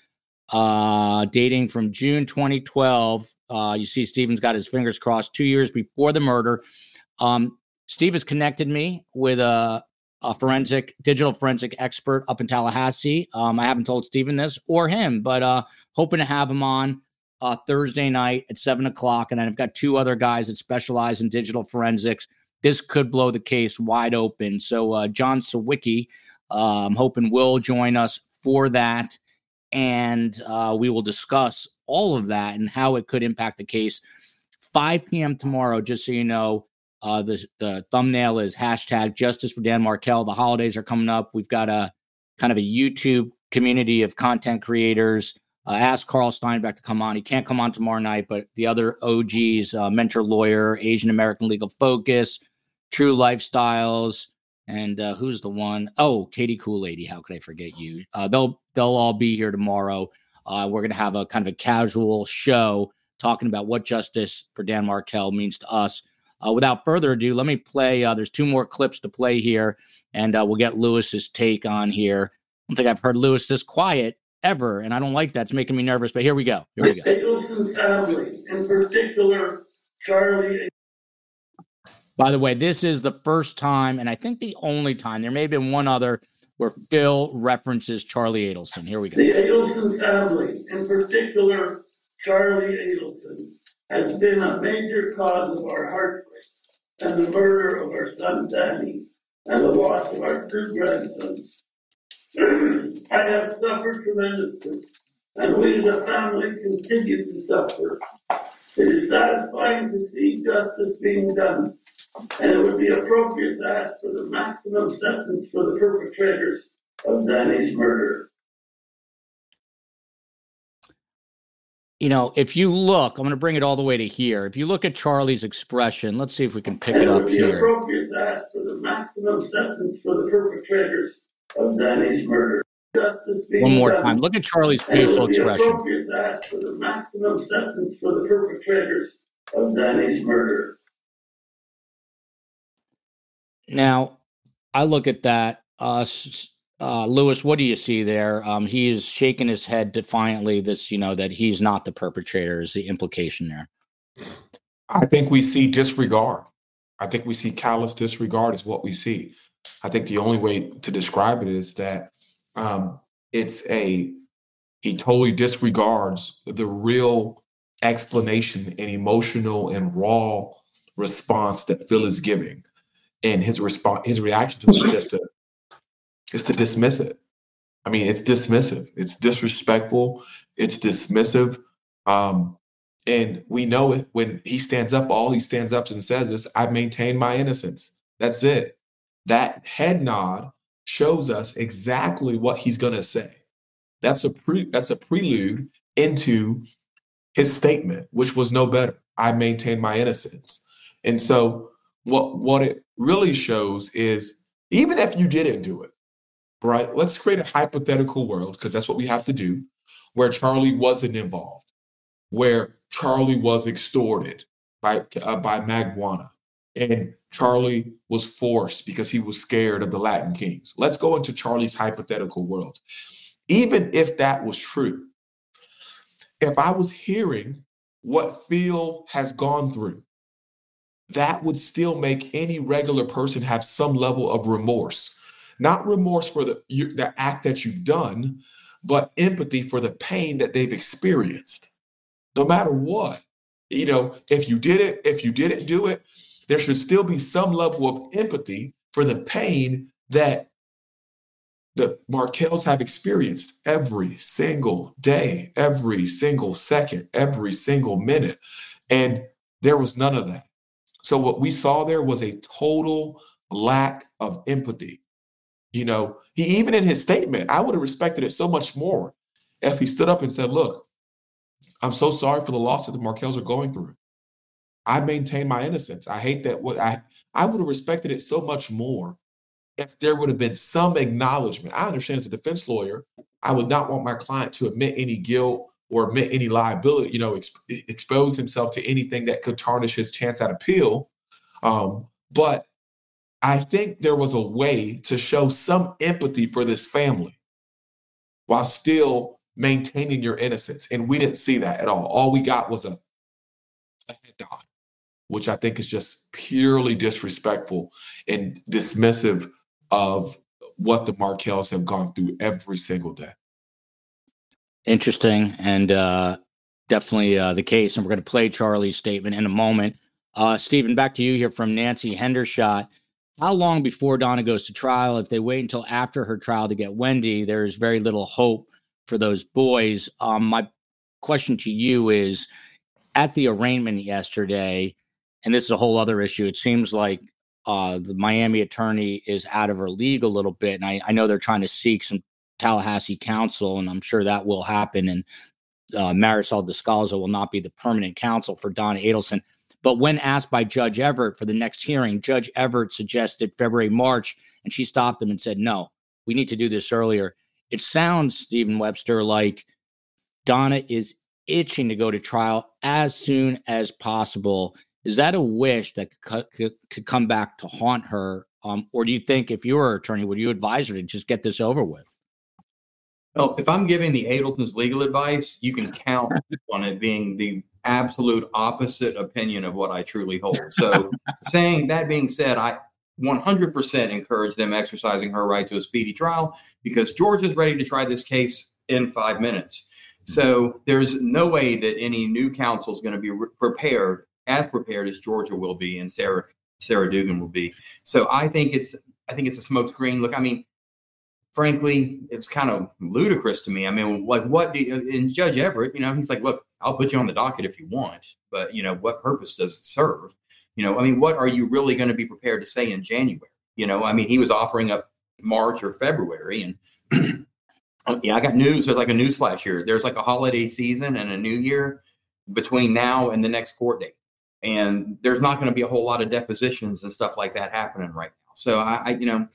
dating from June 2012. you see, Steven's got his fingers crossed two years before the murder. Um, Steve has connected me with a, a forensic, digital forensic expert up in Tallahassee. Um, I haven't told Steven this or him, but uh, hoping to have him on uh, Thursday night at seven o'clock. And I've got two other guys that specialize in digital forensics. This could blow the case wide open. So, uh, John Sawicki, Uh, I'm hoping will join us for that. And uh, we will discuss all of that and how it could impact the case. 5 p.m. tomorrow, just so you know, uh, the, the thumbnail is hashtag justice for Dan Markel. The holidays are coming up. We've got a kind of a YouTube community of content creators. Uh, ask Carl Steinbeck to come on. He can't come on tomorrow night, but the other OGs, uh, Mentor Lawyer, Asian American Legal Focus, True Lifestyles, and uh, who's the one? Oh, Katie Cool Lady. How could I forget you? Uh, they'll they'll all be here tomorrow. Uh, we're gonna have a kind of a casual show talking about what justice for Dan Markel means to us. Uh, without further ado, let me play. Uh, there's two more clips to play here, and uh, we'll get Louis's take on here. I don't think I've heard Louis this quiet ever, and I don't like that. It's making me nervous. But here we go. Here we go. Family, in particular, Charlie. By the way, this is the first time, and I think the only time. There may have been one other where Phil references Charlie Adelson. Here we go. The Adelson family, in particular, Charlie Adelson, has been a major cause of our heartbreak and the murder of our son Danny and the loss of our two grandsons. I have suffered tremendously, and we as a family continue to suffer. It is satisfying to see justice being done, and it would be appropriate to ask for the maximum sentence for the perpetrators of Danny's murder. You know, if you look, I'm going to bring it all the way to here. If you look at Charlie's expression, let's see if we can pick And it it up would be here. appropriate to ask for the maximum sentence for the perpetrators of Danny's murder. One more time. Look at Charlie's it facial expression. appropriate to ask for the maximum sentence for the perpetrators of Danny's murder. Now, I look at that. Uh, uh, Louis, what do you see there? Um, he's shaking his head defiantly. This, you know, that he's not the perpetrator is the implication there. I think we see disregard. I think we see callous disregard is what we see. I think the only way to describe it is that um, it's a he totally disregards the real explanation and emotional and raw response that Phil is giving, and his response, his reaction to it is just to is to dismiss it. I mean, it's dismissive. It's disrespectful. It's dismissive. Um, and we know it when he stands up, all he stands up and says is, I maintain my innocence. That's it. That head nod shows us exactly what he's going to say. That's a pre- that's a prelude into his statement, which was no better. I maintain my innocence. And so what what it really shows is even if you didn't do it, right? Let's create a hypothetical world because that's what we have to do, where Charlie wasn't involved, where Charlie was extorted by uh, by Magbanua, and Charlie was forced because he was scared of the Latin Kings. Let's go into Charlie's hypothetical world. Even if that was true, if I was hearing what Phil has gone through, that would still make any regular person have some level of remorse. Not remorse for the, the act that you've done, but empathy for the pain that they've experienced. No matter what, you know, if you did it, if you didn't do it, there should still be some level of empathy for the pain that the Markels have experienced every single day, every single second, every single minute. And there was none of that. So what we saw there was a total lack of empathy. You know, he even in his statement, I would have respected it so much more if he stood up and said, Look, I'm so sorry for the loss that the Markels are going through. I maintain my innocence. I hate that what I I would have respected it so much more if there would have been some acknowledgement. I understand as a defense lawyer, I would not want my client to admit any guilt or admit any liability, you know, ex- expose himself to anything that could tarnish his chance at appeal. Um, but I think there was a way to show some empathy for this family while still maintaining your innocence. And we didn't see that at all. All we got was a, a head nod, which I think is just purely disrespectful and dismissive of what the Markels have gone through every single day. Interesting and uh, definitely uh, the case. And we're going to play Charlie's statement in a moment. Uh, Stephen, back to you here from Nancy Hendershot. how long before Donna goes to trial? If they wait until after her trial to get Wendi, there's very little hope for those boys. Um, my question to you is at the arraignment yesterday, and this is a whole other issue. It seems like uh, the Miami attorney is out of her league a little bit, and I, I know they're trying to seek some Tallahassee counsel, and I'm sure that will happen. And uh, Marissel Descalzo will not be the permanent counsel for Don Adelson. But when asked by Judge Everett for the next hearing, Judge Everett suggested February, March, and she stopped him and said, no, we need to do this earlier. It sounds, Stephen Webster, like Donna is itching to go to trial as soon as possible. Is that a wish that could, come back to haunt her? Um, or do you think if you were attorney, would you advise her to just get this over with? Well, if I'm giving the Adelson's legal advice, you can count on it being the absolute opposite opinion of what I truly hold. So, saying that being said, I 100% encourage them exercising her right to a speedy trial because Georgia's ready to try this case in five minutes. So, there's no way that any new counsel is going to be re- prepared as prepared as Georgia will be and Sarah Sarah Dugan will be. So, I think it's I think it's a smokescreen. Look, I mean, frankly, it's kind of ludicrous to me. I mean, like, what do you, and Judge Everett, you know, he's like, look, I'll put you on the docket if you want, but, you know, what purpose does it serve? You know, I mean, what are you really going to be prepared to say in January? You know, I mean, he was offering up March or February. And oh, yeah, I got news. There's like a news flash here. There's like a holiday season and a new year between now and the next court date. And there's not going to be a whole lot of depositions and stuff like that happening right now. So I, I you know,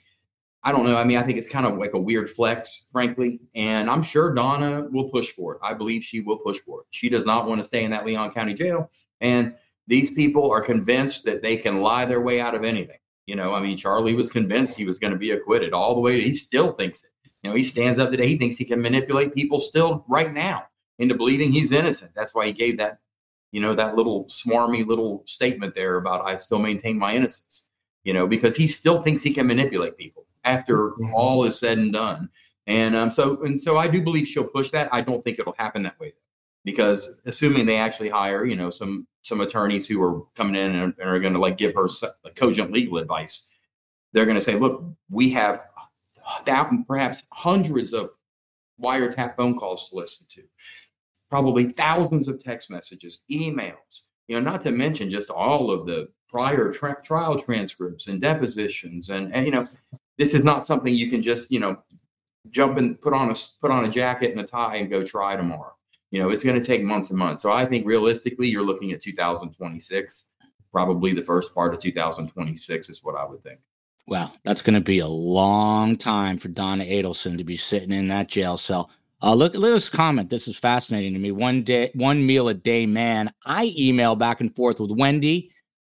I don't know. I mean, I think it's kind of like a weird flex, frankly. And I'm sure Donna will push for it. I believe she will push for it. She does not want to stay in that Leon County jail. And these people are convinced that they can lie their way out of anything. You know, I mean, Charlie was convinced he was going to be acquitted all the way. He still thinks it. You know, he stands up today. He thinks he can manipulate people still right now into believing he's innocent. That's why he gave that, you know, that little smarmy little statement there about I still maintain my innocence, you know, because he still thinks he can manipulate people after all is said and done. And um, so and so I do believe she'll push that. I don't think it'll happen that way because assuming they actually hire, you know, some some attorneys who are coming in and, and are going to like give her cogent legal advice, they're going to say, look, we have that perhaps hundreds of wiretap phone calls to listen to, probably thousands of text messages, emails, you know, not to mention just all of the prior tra- trial transcripts and depositions and, and you know this is not something you can just you know jump and put on a put on a jacket and a tie and go try tomorrow. You know, it's going to take months and months. So I think realistically, you're looking at 2026. Probably the first part of 2026 is what I would think. Well, that's going to be a long time for Donna Adelson to be sitting in that jail cell. Uh, look, look at this comment. This is fascinating to me. One day, one meal a day, man. I email back and forth with Wendi.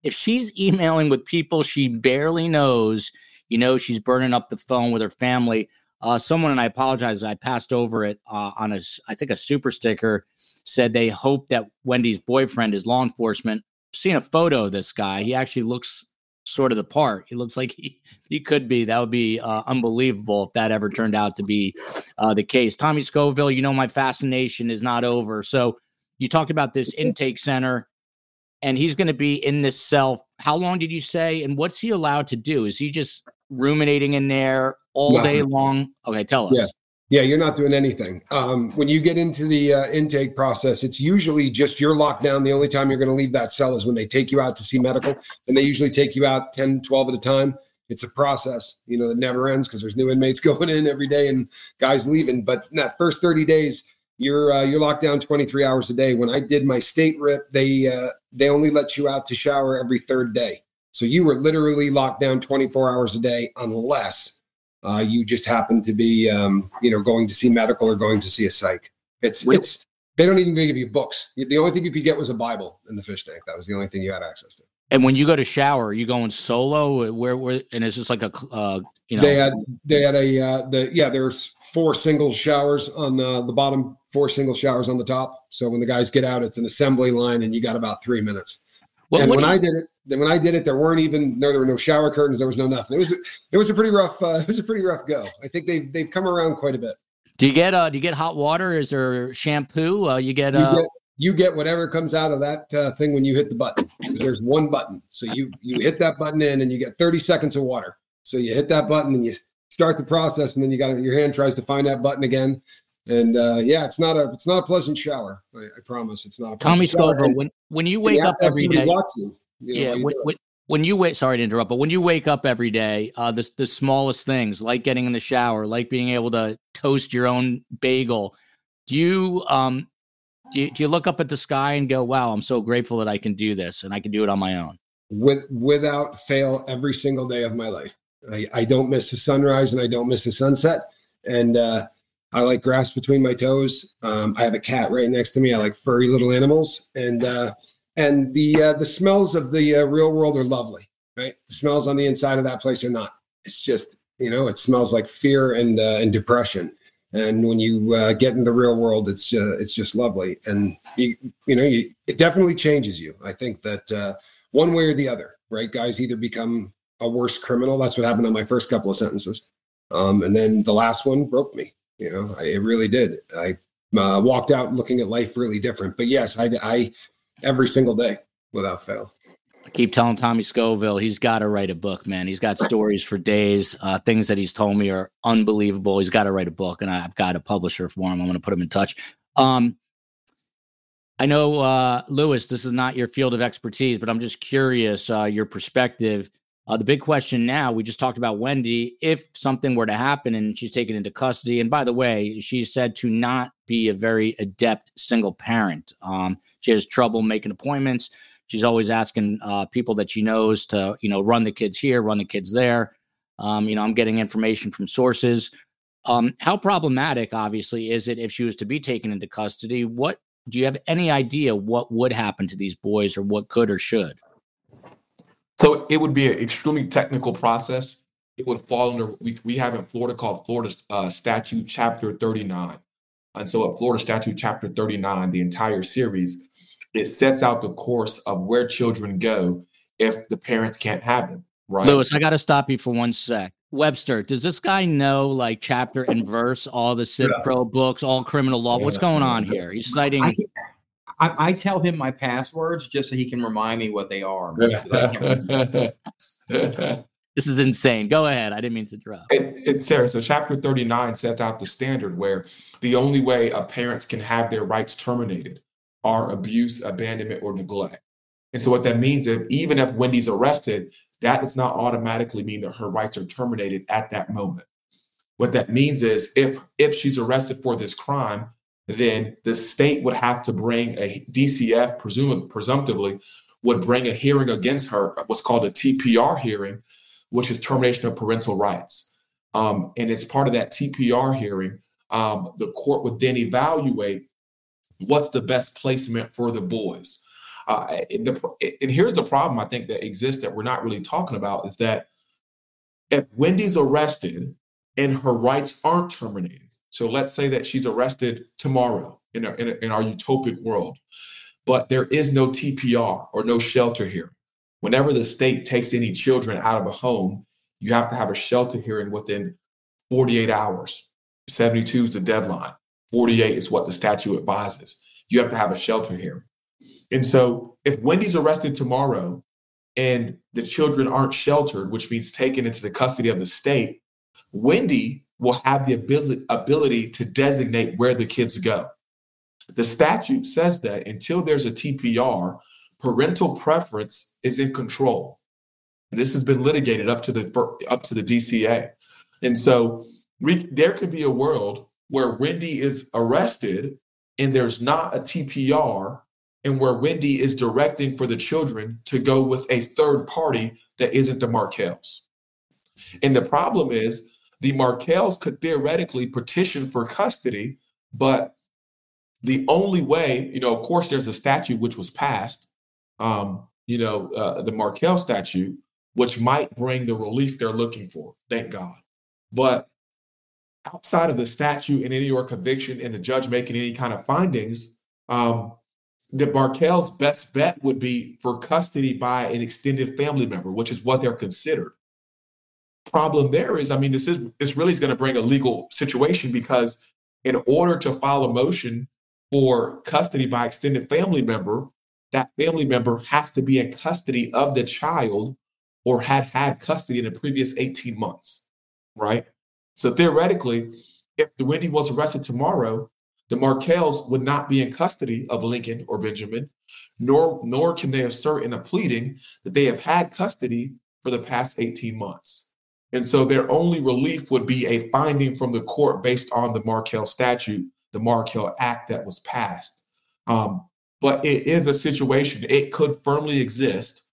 If she's emailing with people she barely knows, you know she's burning up the phone with her family. Uh, someone and I apologize. I passed over it uh, on a, I think a super sticker said they hope that Wendi's boyfriend is law enforcement. Seen a photo of this guy. He actually looks sort of the part. He looks like he, he could be. That would be uh, unbelievable if that ever turned out to be uh, the case. Tommy Scoville, you know, my fascination is not over. So you talked about this intake center and he's going to be in this cell. How long did you say? And what's he allowed to do? Is he just ruminating in there all day long? Okay, tell us. Yeah. Yeah, you're not doing anything. Um, when you get into the uh, intake process, it's usually just you're locked down. The only time you're going to leave that cell is when they take you out to see medical, and they usually take you out 10, 12 at a time. It's a process, you know, that never ends because there's new inmates going in every day and guys leaving. But in that first 30 days, you're uh, you're locked down 23 hours a day. When I did my state rip, they uh, they only let you out to shower every third day. So you were literally locked down 24 hours a day unless uh, you just happen to be, um, you know, going to see medical or going to see a psych. It's Wait. it's they don't even give you books. The only thing you could get was a Bible in the fish tank. That was the only thing you had access to. And when you go to shower, are you going solo? Where where and is this like a uh, you know? They had they had a uh, the yeah. There's four single showers on uh, the bottom, four single showers on the top. So when the guys get out, it's an assembly line, and you got about three minutes. What, and what when I did it, then when I did it, there weren't even no, there were no shower curtains. There was no nothing. It was it was a pretty rough. Uh, it was a pretty rough go. I think they've they've come around quite a bit. Do you get uh do you get hot water? Is there shampoo? Uh, you get uh you get, you get whatever comes out of that uh, thing when you hit the button because there's one button. So you you hit that button in and you get 30 seconds of water. So you hit that button and you start the process, and then you got your hand tries to find that button again. And uh, yeah, it's not a it's not a pleasant shower. I, I promise it's not. A Tommy Scoville, when when you wake up every day, you, you know, yeah, when, when, when, you wait, sorry to interrupt, but when you wake up every day, uh, the the smallest things like getting in the shower, like being able to toast your own bagel, do you um do you, do you look up at the sky and go, "Wow, I'm so grateful that I can do this and I can do it on my own"? With without fail, every single day of my life. I, I don't miss the sunrise and I don't miss the sunset. And uh, I like grass between my toes. Um, I have a cat right next to me. I like furry little animals, and uh, and the uh, the smells of the uh, real world are lovely. Right, the smells on the inside of that place are not. It's just you know, it smells like fear and uh, and depression. And when you uh, get in the real world, it's it's just lovely, and you you know, you, it definitely changes you. I think that one way or the other, right? Guys either become a worse criminal. That's what happened on my first couple of sentences. Um, and then the last one broke me. You know, I, it really did. I uh, walked out looking at life really different. But yes, I, I every single day without fail. I keep telling Tommy Scoville he's got to write a book, man. He's got stories for days. Uh, things that he's told me are unbelievable. He's got to write a book, and I've got a publisher for him. I'm going to put him in touch. Um, I know, uh, Louis, this is not your field of expertise, but I'm just curious uh, your perspective uh, the big question now, we just talked about Wendi. If something were to happen and she's taken into custody, and by the way, she's said to not be a very adept single parent. Um, she has trouble making appointments. She's always asking uh, people that she knows to, you know, run the kids here, run the kids there. Um, you know, I'm getting information from sources. Um, how problematic, obviously, is it if she was to be taken into custody? What do you have any idea what would happen to these boys, or what could or should? So it would be an extremely technical process. It would fall under we, we have in Florida called Florida uh, Statute Chapter 39. And so at Florida Statute Chapter 39, the entire series, it sets out the course of where children go if the parents can't have them. Right. Louis, I got to stop you for one sec. Webster, does this guy know like chapter and verse, all the Civ yeah. Pro books, all criminal law? What's going on here? He's citing. I, I, I, tell him my passwords just so he can remind me what they are. this is insane. Go ahead. I didn't mean to interrupt. It, it's Sarah. So chapter 39 sets out the standard where the only way a parents can have their rights terminated are abuse, abandonment, or neglect. And so what that means is even if Wendi's arrested, that does not automatically mean that her rights are terminated at that moment. What that means is if if she's arrested for this crime, then the state would have to bring a DCF, presumably, presumptively, would bring a hearing against her, what's called a TPR hearing, which is termination of parental rights. Um, and as part of that TPR hearing, um, the court would then evaluate what's the best placement for the boys. Uh, and, the, and here's the problem I think that exists that we're not really talking about is that if Wendi's arrested and her rights aren't terminated, so let's say that she's arrested tomorrow in, a, in, a, in our utopic world, but there is no TPR or no shelter here. Whenever the state takes any children out of a home, you have to have a shelter hearing within 48 hours. 72 is the deadline. 48 is what the statute advises. You have to have a shelter hearing. And so if Wendi's arrested tomorrow and the children aren't sheltered, which means taken into the custody of the state, Wendi will have the ability, ability to designate where the kids go. The statute says that until there's a TPR, parental preference is in control. This has been litigated up to the up to the DCA, and so we, there could be a world where Wendi is arrested and there's not a TPR, and where Wendi is directing for the children to go with a third party that isn't the Markels. And the problem is the Markels could theoretically petition for custody, but the only way, you know, of course, there's a statute which was passed, um, you know, uh, the Markel statute, which might bring the relief they're looking for. Thank God. But outside of the statute and any or conviction and the judge making any kind of findings, um, the Markel's best bet would be for custody by an extended family member, which is what they're considered problem there is, I mean, this is this really is going to bring a legal situation because in order to file a motion for custody by extended family member, that family member has to be in custody of the child or had had custody in the previous 18 months, right? So theoretically, if Wendi was arrested tomorrow, the Markels would not be in custody of Lincoln or Benjamin, nor nor can they assert in a pleading that they have had custody for the past 18 months. And so their only relief would be a finding from the court based on the Markel statute, the Markel Act that was passed. Um, but it is a situation, it could firmly exist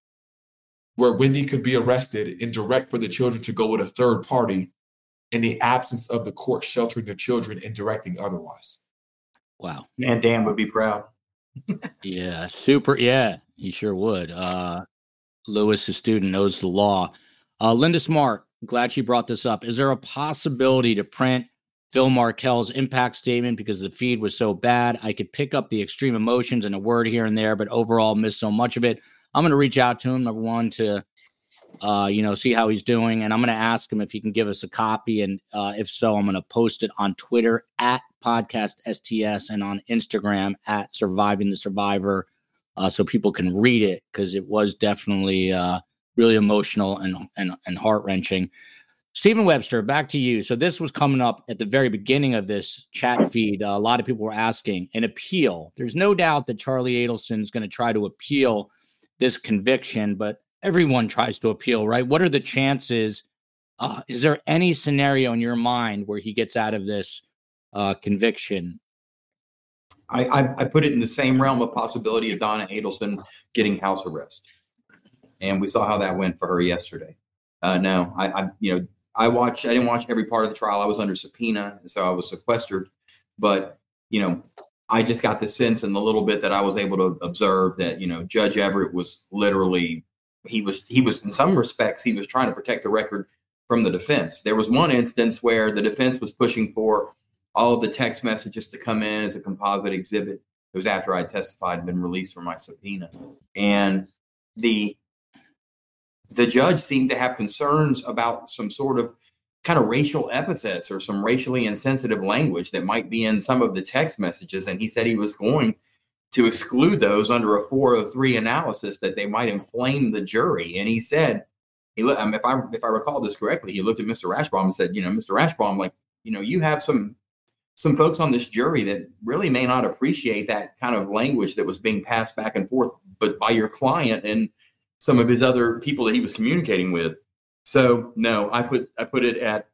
where Wendi could be arrested and direct for the children to go with a third party in the absence of the court sheltering the children and directing otherwise. Wow. And Dan would be proud. yeah, super. Yeah, he sure would. Uh, Louis, a student, knows the law. Uh, Linda Smart, glad she brought this up. Is there a possibility to print Phil Markel's impact statement because the feed was so bad? I could pick up the extreme emotions and a word here and there, but overall missed so much of it. I'm going to reach out to him, number one, to uh, you know, see how he's doing. And I'm going to ask him if he can give us a copy. And uh, if so, I'm going to post it on Twitter at podcast STS and on Instagram at surviving the survivor uh, so people can read it because it was definitely uh, really emotional and, and, and heart wrenching. Stephen Webster, back to you. So this was coming up at the very beginning of this chat feed. Uh, a lot of people were asking an appeal. There's no doubt that Charlie Adelson is going to try to appeal this conviction, but everyone tries to appeal, right? What are the chances? Uh, is there any scenario in your mind where he gets out of this uh, conviction? I, I, I put it in the same realm of possibility of Donna Adelson getting house arrest, and we saw how that went for her yesterday. Uh, no, I, I you know I watched I didn't watch every part of the trial. I was under subpoena, so I was sequestered. But you know, I just got the sense in the little bit that I was able to observe that you know Judge Everett was literally he was he was in some respects he was trying to protect the record from the defense. There was one instance where the defense was pushing for all of the text messages to come in as a composite exhibit. It was after I testified and been released from my subpoena, and the the judge seemed to have concerns about some sort of kind of racial epithets or some racially insensitive language that might be in some of the text messages, and he said he was going to exclude those under a 403 analysis that they might inflame the jury. And he said, he looked, um, if I if I recall this correctly, he looked at Mr. Rashbaum and said, you know, Mr. Rashbaum, like, you know, you have some some folks on this jury that really may not appreciate that kind of language that was being passed back and forth, but by your client and some of his other people that he was communicating with. So no, I put I put it at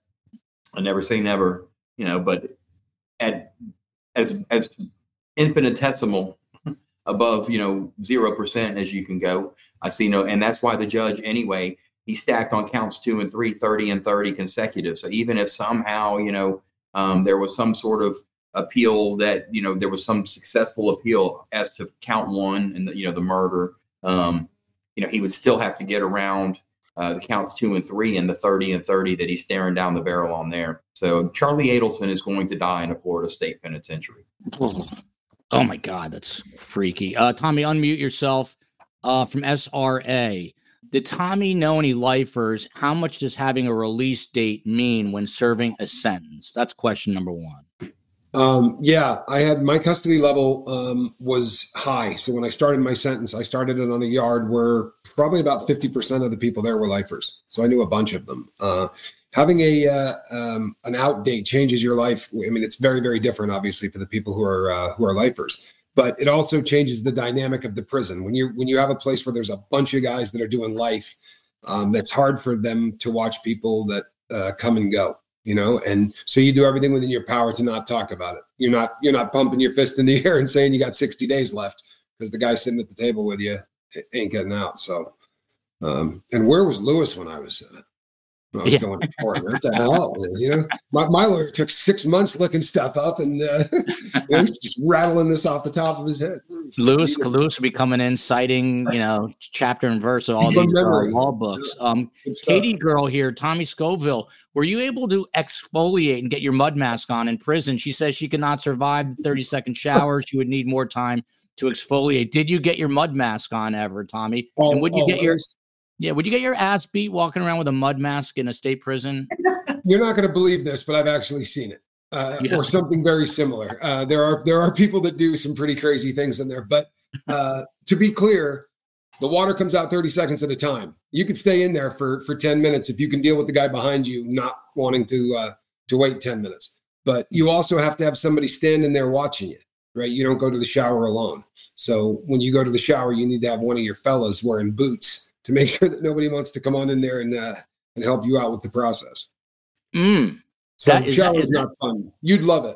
I never say never, you know, but at as as infinitesimal above you know zero percent as you can go. I see no, and that's why the judge anyway he stacked on counts two and three, 30 and 30 consecutive. So even if somehow you know um, there was some sort of appeal that you know there was some successful appeal as to count one and the, you know the murder, um, you know he would still have to get around. Uh, the counts two and three and the 30 and 30 that he's staring down the barrel on there. So Charlie Adelson is going to die in a Florida state penitentiary. Oh my God, that's freaky. Uh, Tommy, unmute yourself. Uh, from SRA, did Tommy know any lifers? How much does having a release date mean when serving a sentence? That's question number one. Um, yeah, I had my custody level um, was high. So when I started my sentence, I started it on a yard where probably about 50% of the people there were lifers. So I knew a bunch of them. Uh, having a uh, um, an out date changes your life. I mean, it's very very different, obviously, for the people who are uh, who are lifers. But it also changes the dynamic of the prison. When you when you have a place where there's a bunch of guys that are doing life, um, that's hard for them to watch people that uh, come and go. You know, and so you do everything within your power to not talk about it. You're not you're not pumping your fist in the air and saying you got 60 days left because the guy sitting at the table with you ain't getting out. So, um, and where was Lewis when I was uh, I was yeah. going for it. What the hell is, you know? My, my lawyer took six months looking stuff up and uh, he's just rattling this off the top of his head. Louis, Louis will be coming in citing, you know, chapter and verse of all these uh, law books. Um, Katie girl here, Tommy Scoville, were you able to exfoliate and get your mud mask on in prison? She says she could not survive the 30 second shower. she would need more time to exfoliate. Did you get your mud mask on ever, Tommy? Oh, and would you oh, get your yeah, would you get your ass beat walking around with a mud mask in a state prison? You're not going to believe this, but I've actually seen it. uh, Yeah. or something very similar. Uh, there are there are people that do some pretty crazy things in there, but uh, to be clear, the water comes out 30 seconds at a time. You could stay in there for for 10 minutes if you can deal with the guy behind you not wanting to uh, to wait 10 minutes. But you also have to have somebody standing there watching you, right? You don't go to the shower alone. So when you go to the shower, you need to have one of your fellas wearing boots to make sure that nobody wants to come on in there and uh, and help you out with the process. Mm, So That is- shower that is is- not fun. You'd love it.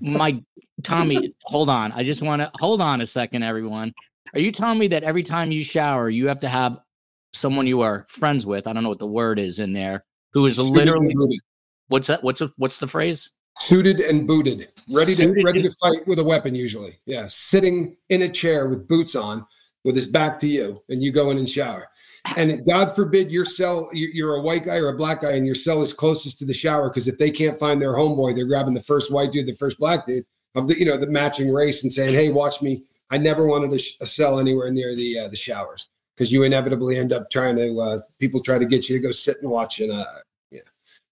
my Tommy, hold on. I just want to hold on a second, everyone. Are you telling me that every time you shower, you have to have someone you are friends with? I don't know what the word is in there. Who is literally booted. what's that? What's a, what's the phrase? suited and booted, ready to Suited ready to fight with a weapon. Usually, yeah, sitting in a chair with boots on, with his back to you, and you go in and shower. And God forbid your cell, you- you're a white guy or a black guy, and your cell is closest to the shower because if they can't find their homeboy, they're grabbing the first white dude, the first black dude of the you know the matching race, and saying, "Hey, watch me." I never wanted a, sh- a cell anywhere near the uh, the showers because you inevitably end up trying to uh, people try to get you to go sit and watch, and uh, yeah,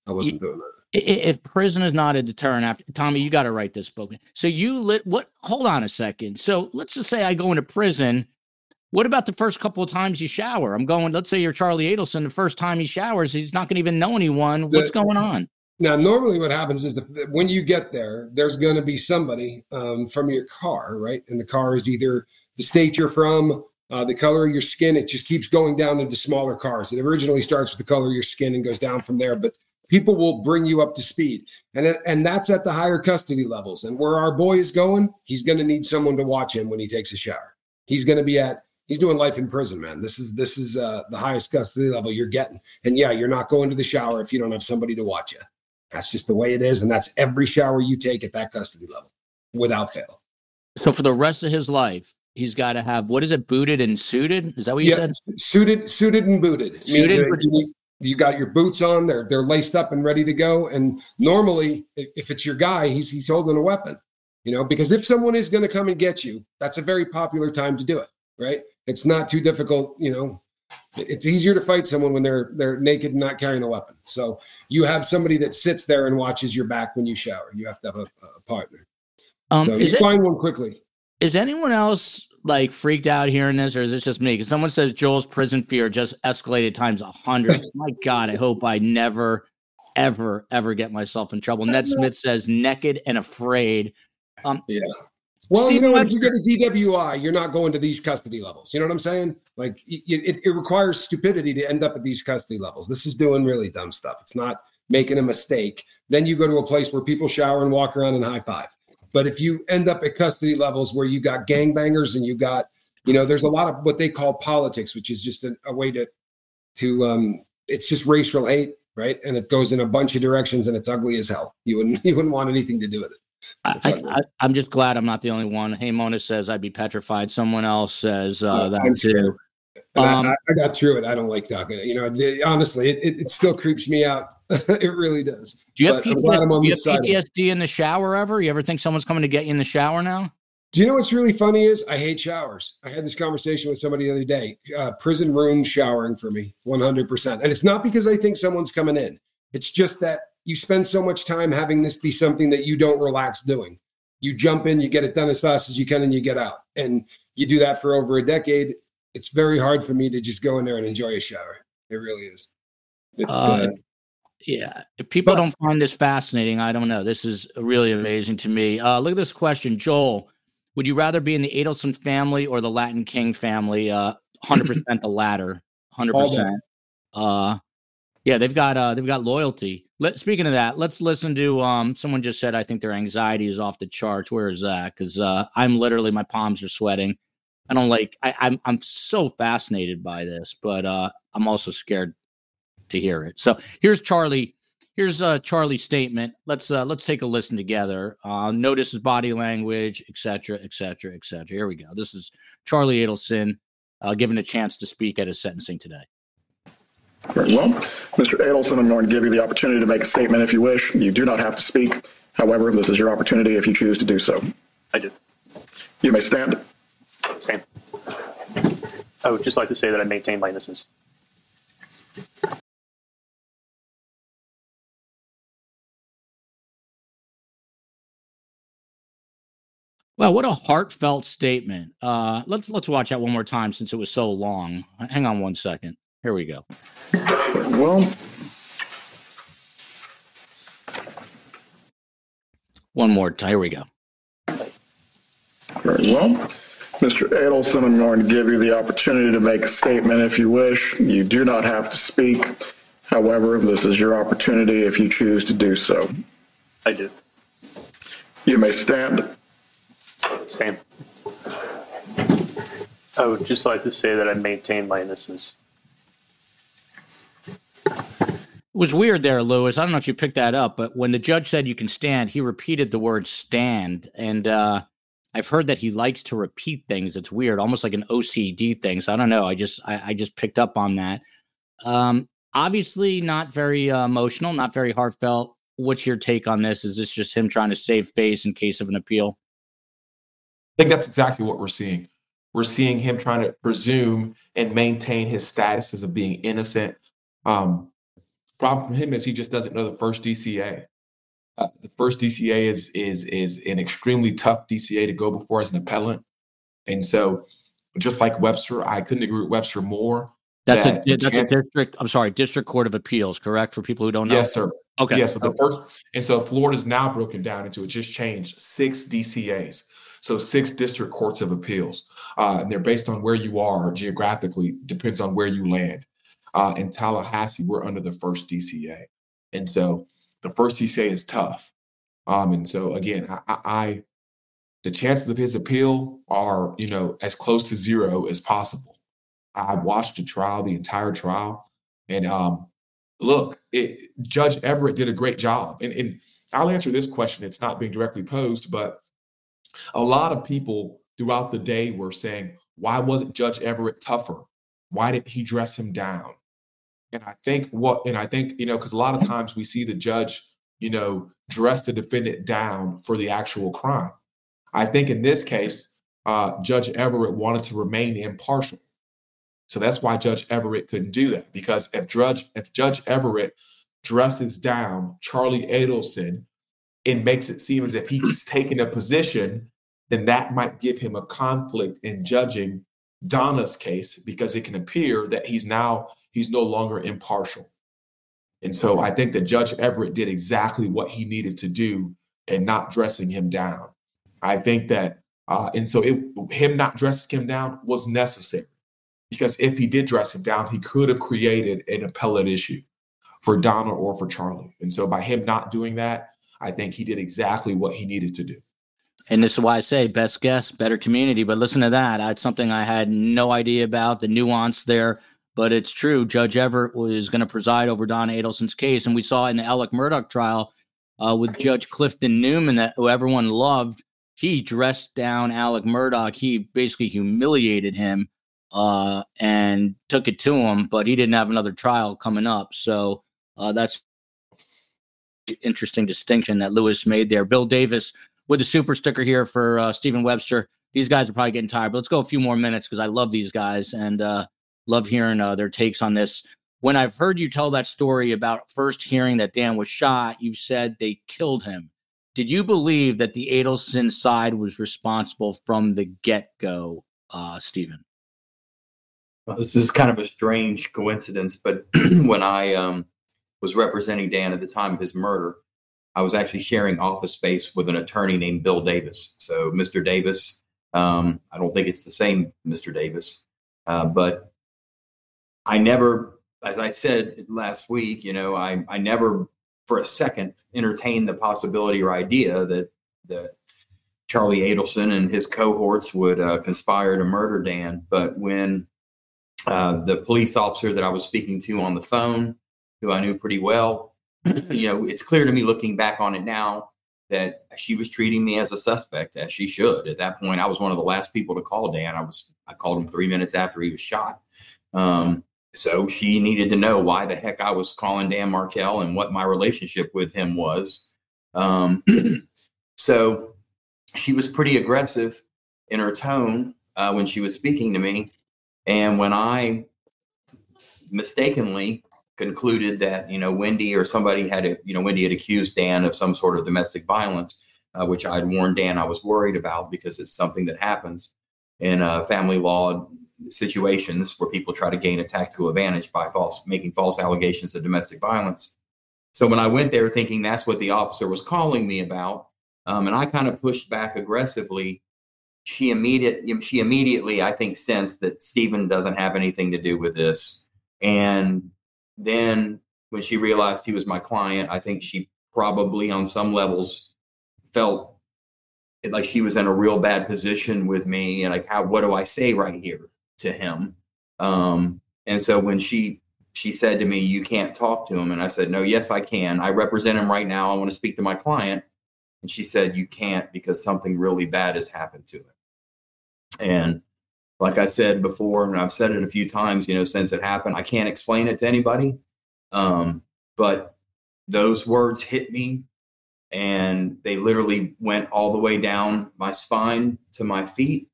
I wasn't doing that. If prison is not a deterrent, after Tommy, you got to write this book. So you lit what? Hold on a second. So let's just say I go into prison. What about the first couple of times you shower? I'm going. Let's say you're Charlie Adelson. The first time he showers, he's not going to even know anyone. What's The- going on? Now, normally what happens is that when you get there, there's going to be somebody um, from your car, right? And the car is either the state you're from, uh, the color of your skin. It just keeps going down into smaller cars. It originally starts with the color of your skin and goes down from there. But people will bring you up to speed, and and that's at the higher custody levels. And where our boy is going, he's going to need someone to watch him when he takes a shower. He's going to be at he's doing life in prison, man. This is this is uh, the highest custody level you're getting. And yeah, you're not going to the shower if you don't have somebody to watch you. That's just the way it is. And that's every shower you take at that custody level without fail. So for the rest of his life, he's got to have what is it? Booted and suited? Is that what you Yeah, said? suited, suited and booted. Suited, you, you got your boots on, they're they're laced up and ready to go. And normally, if if it's your guy, he's he's holding a weapon. You know, because if someone is going to come and get you, that's a very popular time to do it, right? It's not too difficult, you know. It's easier to fight someone when they're they're naked and not carrying a weapon. So you have somebody that sits there and watches your back when you shower. You have to have a, a partner. Um, so you it, find one quickly. is anyone else like freaked out hearing this, or is this just me? Because someone says Joel's prison fear just escalated times a hundred. My God, I hope I never, ever, ever get myself in trouble. Ned Smith says naked and afraid. Yeah. Well, you Stephen know, if you get a DWI, you're not going to these custody levels. You know what I'm saying? Like, it, it requires stupidity to end up at these custody levels. This is doing really dumb stuff. It's not making a mistake. Then you go to a place where people shower and walk around and high five. But if you end up at custody levels where you got gangbangers and you got, you know, there's a lot of what they call politics, which is just a, a way to, to, um, it's just racial hate, right? And it goes in a bunch of directions and it's ugly as hell. You wouldn't, you wouldn't want anything to do with it. I, That's I, ugly. I, I'm just glad I'm not the only one. Hey, Mona says I'd be petrified. Someone else says uh, Yeah, that I'm too. scared. Um, I, I- I got through it. I don't like talking. You know, the, honestly, it, it, it still creeps me out. it really does. Do you have But I'm I'm PTSD, do you have. PTSD in the shower ever? You ever think someone's coming to get you in the shower now? Do you know what's really funny is I hate showers. I had this conversation with somebody the other day. Uh, prison room showering for me, 100%. And it's not because I think someone's coming in. It's just that you spend so much time having this be something that you don't relax doing. You jump in, you get it done as fast as you can, and you get out. And you do that for over a decade. It's very hard for me to just go in there and enjoy a shower. It really is. It's Uh, uh, Yeah. If people But- don't find this fascinating, I don't know. This is really amazing to me. Uh, look at this question, Joel. Would you rather be in the Adelson family or the Latin King family? Uh, 100% the latter. 100%. Uh, yeah, they've got uh, they've got loyalty. Let speaking of that, let's listen to um someone just said I think their anxiety is off the charts. Where is that? Because uh, I'm literally my palms are sweating. I don't like I, I'm I'm so fascinated by this, but uh, I'm also scared to hear it. So here's Charlie. Here's uh, Charlie's statement. Let's uh, let's take a listen together. Uh, notice his body language, etc., etc., etc. Here we go. This is Charlie Adelson uh, given a chance to speak at his sentencing today. Very well. Mr. Adelson, I'm going to give you the opportunity to make a statement if you wish. You do not have to speak. However, this is your opportunity if you choose to do so. I do. You may stand. Same. I would just like to say that I maintain my innocence. Well, what a heartfelt statement. Uh, let's let's watch that one more time since it was so long. Hang on one second. Here we go. Well, One more time. Here we go. very well. Mr. Adelson, I'm going to give you the opportunity to make a statement if you wish. You do not have to speak. However, this is your opportunity if you choose to do so. I do. You may stand. Same. I would just like to say that I maintain my innocence. It was weird there, Louis. I don't know if you picked that up, but when the judge said you can stand, he repeated the word stand. And uh, I've heard that he likes to repeat things. It's weird, almost like an OCD thing. So I don't know. I just I, I just picked up on that. Um, obviously, not very uh, emotional, not very heartfelt. What's your take on this? Is this just him trying to save face in case of an appeal? I think that's exactly what we're seeing. We're seeing him trying to presume and maintain his status as of being innocent. Um, problem for him is he just doesn't know the first DCA. Uh, the first DCA is is is an extremely tough DCA to go before as an appellant, and so just like Webster, I couldn't agree with Webster more. That's a that the that's chance- a district. I'm sorry, district court of appeals. Correct for people who don't know. Yes, sir. Okay. Yeah, so the first, and so Florida's now broken down into it just changed six DCAs. So six district courts of appeals, uh, and they're based on where you are geographically. Depends on where you land. Uh, in Tallahassee, we're under the first DCA, and so the first DCA is tough. Um, and so again, I, I, the chances of his appeal are you know as close to zero as possible. I watched the trial, the entire trial, and um, look, it, Judge Everett did a great job. And, and I'll answer this question. It's not being directly posed, but a lot of people throughout the day were saying, why wasn't Judge Everett tougher? Why did he dress him down? And I think what, and I think, you know, because a lot of times we see the judge, you know, dress the defendant down for the actual crime. I think in this case, uh, Judge Everett wanted to remain impartial. So that's why Judge Everett couldn't do that because if Judge if Judge Everett dresses down Charlie Adelson and makes it seem as if he's taking a position, then that might give him a conflict in judging Donna's case because it can appear that he's now he's no longer impartial. And so I think that Judge Everett did exactly what he needed to do and not dressing him down. I think that uh, and so it, him not dressing him down was necessary because if he did dress him down, he could have created an appellate issue for Donna or for Charlie. And so by him not doing that, I think he did exactly what he needed to do. And this is why I say best guess, better community. But listen to that. That's something I had no idea about, the nuance there. But it's true. Judge Everett was going to preside over Don Adelson's case. And we saw in the Alex Murdaugh trial uh, with Judge Clifton Newman, that who everyone loved, he dressed down Alex Murdaugh. He basically humiliated him uh, and took it to him, but he didn't have another trial coming up. So uh, that's interesting distinction that Louis made there. Bill Davis with a super sticker here for uh, Stephen Webster. These guys are probably getting tired, but let's go a few more minutes because I love these guys and uh, love hearing uh, their takes on this. When I've heard you tell that story about first hearing that Dan was shot, you said they killed him. Did you believe that the Adelson side was responsible from the get go, uh, Stephen? Well, this is kind of a strange coincidence, but when I um, was representing Dan at the time of his murder, I was actually sharing office space with an attorney named Bill Davis. So, Mr. Davis, um, I don't think it's the same Mr. Davis, uh, but I never, as I said last week, you know, I, I never for a second entertained the possibility or idea that that Charlie Adelson and his cohorts would uh, conspire to murder Dan. But when uh, the police officer that I was speaking to on the phone, who I knew pretty well, you know, it's clear to me looking back on it now that she was treating me as a suspect, as she should. At that point, I was one of the last people to call Dan. I was I called him three minutes after he was shot. Um, so she needed to know why the heck I was calling Dan Markel and what my relationship with him was. Um, so she was pretty aggressive in her tone uh, when she was speaking to me. And when I mistakenly concluded that, you know, Wendi or somebody had, you know, Wendi had accused Dan of some sort of domestic violence, uh, which I had warned Dan I was worried about because it's something that happens in uh, family law situations where people try to gain a tactical advantage by false making false allegations of domestic violence. So when I went there thinking that's what the officer was calling me about, um, and I kind of pushed back aggressively, she immediate she immediately I think sensed that Stephen doesn't have anything to do with this, and then when she realized he was my client, I think she probably on some levels felt like she was in a real bad position with me and like how what do I say right here to him. Um and so when she she said to me you can't talk to him and I said no yes I can. I represent him right now. I want to speak to my client. And she said you can't because something really bad has happened to him. And like I said before and I've said it a few times you know since it happened I can't explain it to anybody. Um but those words hit me and they literally went all the way down my spine to my feet.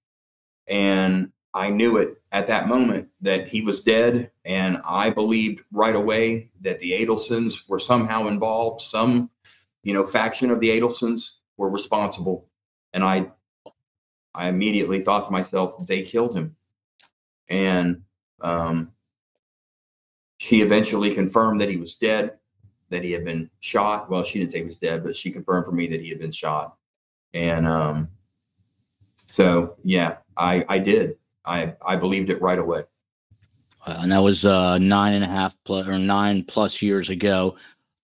And I knew it at that moment that he was dead. And I believed right away that the Adelsons were somehow involved. Some, you know, faction of the Adelsons were responsible. And I, I immediately thought to myself, they killed him. And um, she eventually confirmed that he was dead that he had been shot. Well, she didn't say he was dead, but she confirmed for me that he had been shot. And um, so, yeah, I I did. I I believed it right away. and that was uh, nine and a half plus or nine plus years ago.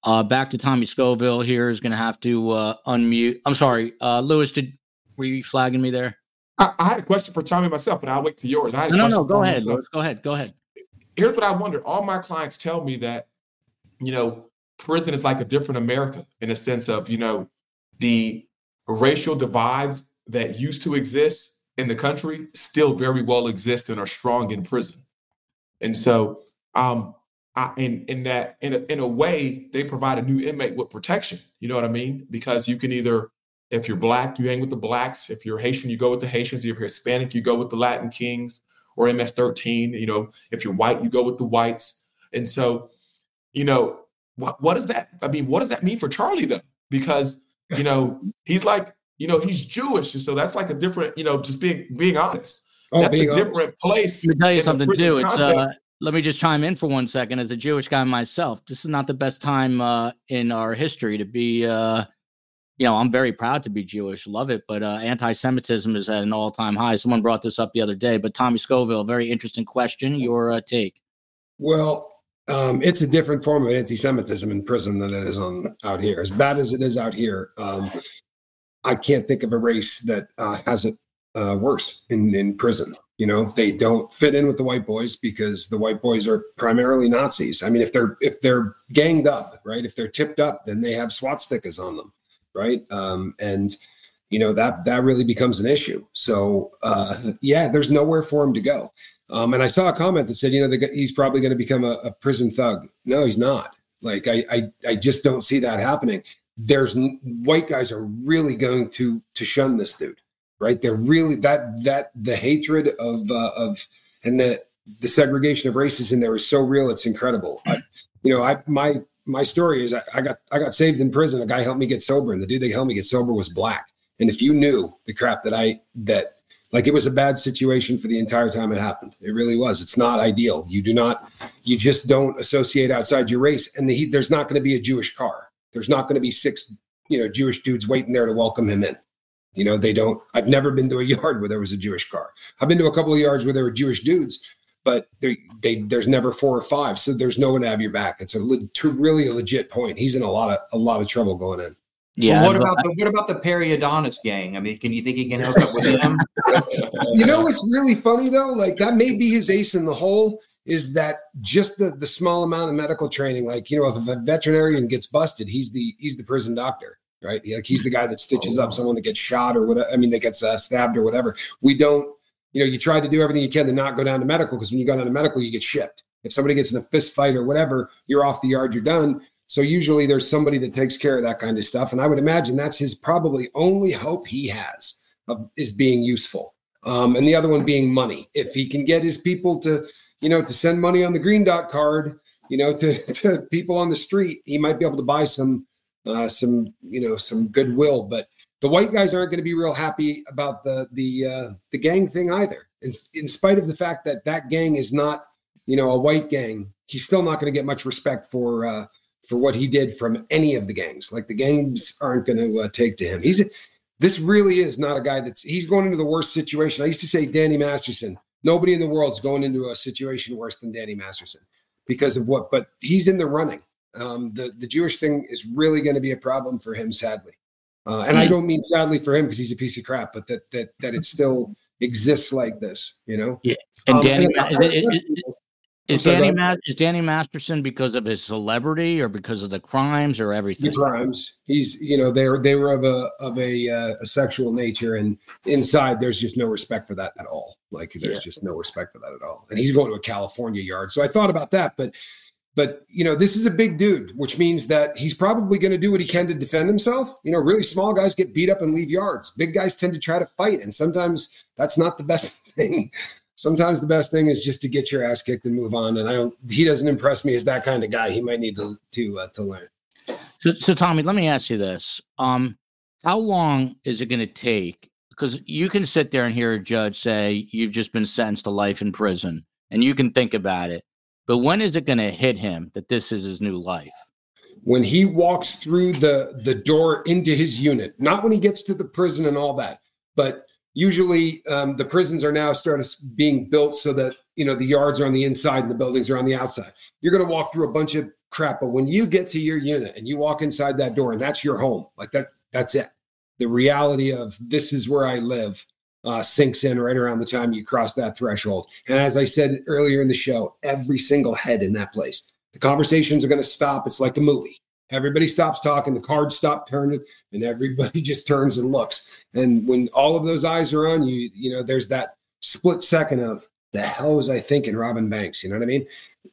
Uh, back to Tommy Scoville here is going to have to uh, unmute. I'm sorry, uh, Louis. Did were you flagging me there? I, I, had a question for Tommy myself, but I'll wait to yours. I had a no, no, no. Go ahead. Louis, go ahead. Go ahead. Here's what I wonder. All my clients tell me that, you know, prison is like a different America in a sense of, you know, the racial divides that used to exist in the country still very well exist and are strong in prison. And so, um, I, in in that in a, in a way, they provide a new inmate with protection. You know what I mean? Because you can either, if you're black, you hang with the blacks. If you're Haitian, you go with the Haitians. If you're Hispanic, you go with the Latin Kings or MS-13. You know, if you're white, you go with the whites. And so, you know, what what does that? I mean, what does that mean for Charlie though? Because you know he's like you know he's Jewish, and so that's like a different you know just being being honest. Oh, that's a different place. Let me tell you something too. It's uh, let me just chime in for one second. As a Jewish guy myself, this is not the best time uh, in our history to be. Uh, you know, I'm very proud to be Jewish, love it, but uh, anti-Semitism is at an all-time high. Someone brought this up the other day, but Tommy Scoville, very interesting question. Your uh, take? Well, um, it's a different form of anti-Semitism in prison than it is on out here. As bad as it is out here, um, I can't think of a race that uh, has it uh, worse in, in prison. You know, they don't fit in with the white boys because the white boys are primarily Nazis. I mean, if they're if they're ganged up, right? If they're tipped up, then they have swastikas on them, right? Um, and you know that that really becomes an issue. So uh, yeah, there's nowhere for him to go. Um, and I saw a comment that said, you know, the, he's probably going to become a, a, prison thug. No, he's not. Like I, I, I just don't see that happening. There's white guys are really going to to shun this dude, right? They're really that that the hatred of uh, of and the the segregation of races in there is so real. It's incredible. I, you know, I my my story is I, I got I got saved in prison. A guy helped me get sober, and the dude that helped me get sober was black. And if you knew the crap that I that like it was a bad situation for the entire time it happened. It really was. It's not ideal. You do not, you just don't associate outside your race. And the, there's not going to be a Jewish car. There's not going to be six, you know, Jewish dudes waiting there to welcome him in. You know, they don't. I've never been to a yard where there was a Jewish car. I've been to a couple of yards where there were Jewish dudes, but they, they, there's never four or five. So there's no one to have your back. It's a really a legit point. He's in a lot of a lot of trouble going in. Yeah. Well, what about the what about the periodontist gang? I mean, can you think he can hook up with them? you know what's really funny though? Like that may be his ace in the hole. Is that just the the small amount of medical training? Like you know, if a veterinarian gets busted, he's the he's the prison doctor, right? Like he's the guy that stitches oh, wow. up someone that gets shot or whatever. I mean, that gets uh, stabbed or whatever. We don't. You know, you try to do everything you can to not go down to medical because when you go down to medical, you get shipped. If somebody gets in a fist fight or whatever, you're off the yard. You're done so usually there's somebody that takes care of that kind of stuff. And I would imagine that's his probably only hope he has of, is being useful. Um, and the other one being money. If he can get his people to, you know, to send money on the green dot card, you know, to, to people on the street, he might be able to buy some, uh, some, you know, some goodwill. But the white guys aren't going to be real happy about the the uh, the gang thing either. In, in spite of the fact that that gang is not, you know, a white gang, he's still not going to get much respect for uh, for what he did from any of the gangs. Like the gangs aren't going to uh, take to him. He's this really is not a guy that's he's going into the worst situation. I used to say Danny Masterson. Nobody in the world's going into a situation worse than Danny Masterson because of what, but he's in the running. Um, the the Jewish thing is really going to be a problem for him, sadly. Uh, and I hmm. don't mean sadly for him because he's a piece of crap, but that that that it still exists like this, you know. Yeah, and um, Danny, and is Danny Ma- is Danny Masterson because of his celebrity or because of the crimes or everything? The crimes. He's you know they were they were of a of a, uh, a sexual nature, and inside there's just no respect for that at all. Like there's yeah. just no respect for that at all. And he's going to a California yard, so I thought about that, but but you know this is a big dude, which means that he's probably going to do what he can to defend himself. You know, really small guys get beat up and leave yards. Big guys tend to try to fight, and sometimes that's not the best thing sometimes the best thing is just to get your ass kicked and move on. And I don't, he doesn't impress me as that kind of guy. He might need to, to, uh, to learn. So, so Tommy, let me ask you this. Um, how long is it going to take? Because you can sit there and hear a judge say, you've just been sentenced to life in prison and you can think about it. But when is it going to hit him that this is his new life? When he walks through the the door into his unit, not when he gets to the prison and all that, but usually um, the prisons are now started being built so that you know the yards are on the inside and the buildings are on the outside. You're going to walk through a bunch of crap but when you get to your unit and you walk inside that door and that's your home like that that's it. The reality of this is where i live uh, sinks in right around the time you cross that threshold. And as i said earlier in the show every single head in that place the conversations are going to stop. It's like a movie. Everybody stops talking the cards stop turning and everybody just turns and looks and when all of those eyes are on you, you know, there's that split second of the hell was I thinking, Robin Banks? You know what I mean?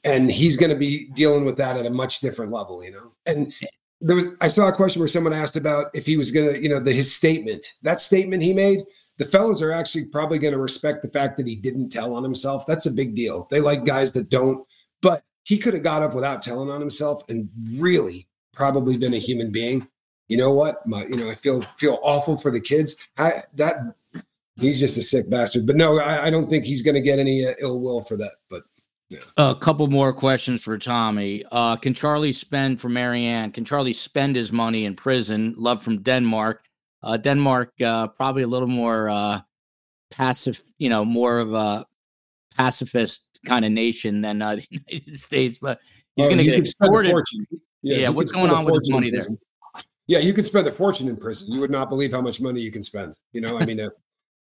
And he's going to be dealing with that at a much different level, you know. And there was, I saw a question where someone asked about if he was going to, you know, the his statement. That statement he made, the fellas are actually probably going to respect the fact that he didn't tell on himself. That's a big deal. They like guys that don't. But he could have got up without telling on himself and really probably been a human being you know what? My, you know, I feel feel awful for the kids. I that he's just a sick bastard. But no, I, I don't think he's going to get any uh, ill will for that. But yeah. A couple more questions for Tommy. Uh, can Charlie spend for Marianne? Can Charlie spend his money in prison? Love from Denmark. Uh, Denmark, uh, probably a little more uh, passive, you know, more of a pacifist kind of nation than uh, the United States, but he's oh, going to get exported. Yeah, yeah what's going on with his money there? Yeah, you could spend a fortune in prison. You would not believe how much money you can spend. You know, I mean, uh,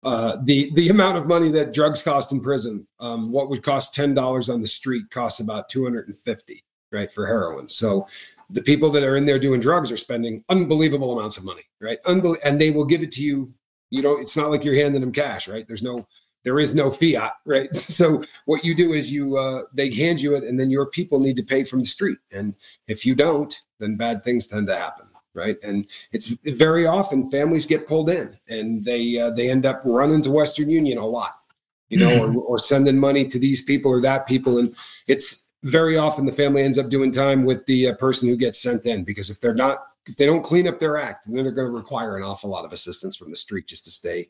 uh, the the amount of money that drugs cost in prison, um, what would cost ten dollars on the street costs about two hundred and fifty, right, for heroin. So the people that are in there doing drugs are spending unbelievable amounts of money, right? Unbel- and they will give it to you. You know, it's not like you're handing them cash, right? There's no there is no fiat, right? So what you do is you uh, they hand you it, and then your people need to pay from the street. And if you don't, then bad things tend to happen right? And it's very often families get pulled in and they uh, they end up running to Western Union a lot, you know, mm-hmm. or, or sending money to these people or that people, and it's very often the family ends up doing time with the uh, person who gets sent in because if they're not if they don't clean up their act, then they're going to require an awful lot of assistance from the street just to stay,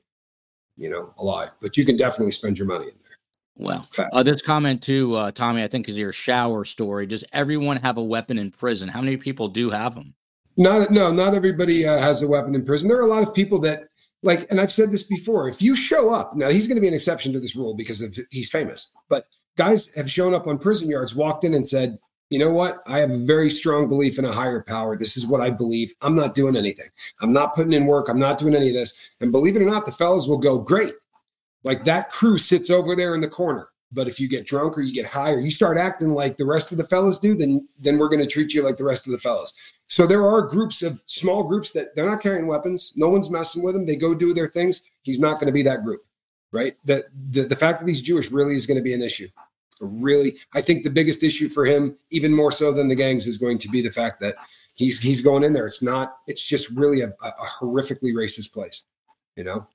you know, alive. But you can definitely spend your money in there. Well, uh, this comment too, uh, Tommy, I think is your shower story. Does everyone have a weapon in prison? How many people do have them? Not no, not everybody uh, has a weapon in prison. There are a lot of people that like, and I've said this before. If you show up now, he's going to be an exception to this rule because of he's famous. But guys have shown up on prison yards, walked in and said, "You know what? I have a very strong belief in a higher power. This is what I believe. I'm not doing anything. I'm not putting in work. I'm not doing any of this." And believe it or not, the fellas will go, "Great." Like that crew sits over there in the corner. But if you get drunk or you get high or you start acting like the rest of the fellas do, then then we're going to treat you like the rest of the fellas. So there are groups of small groups that they're not carrying weapons. No one's messing with them. They go do their things. He's not going to be that group, right? That the, the fact that he's Jewish really is going to be an issue. Really, I think the biggest issue for him, even more so than the gangs, is going to be the fact that he's he's going in there. It's not. It's just really a, a horrifically racist place, you know.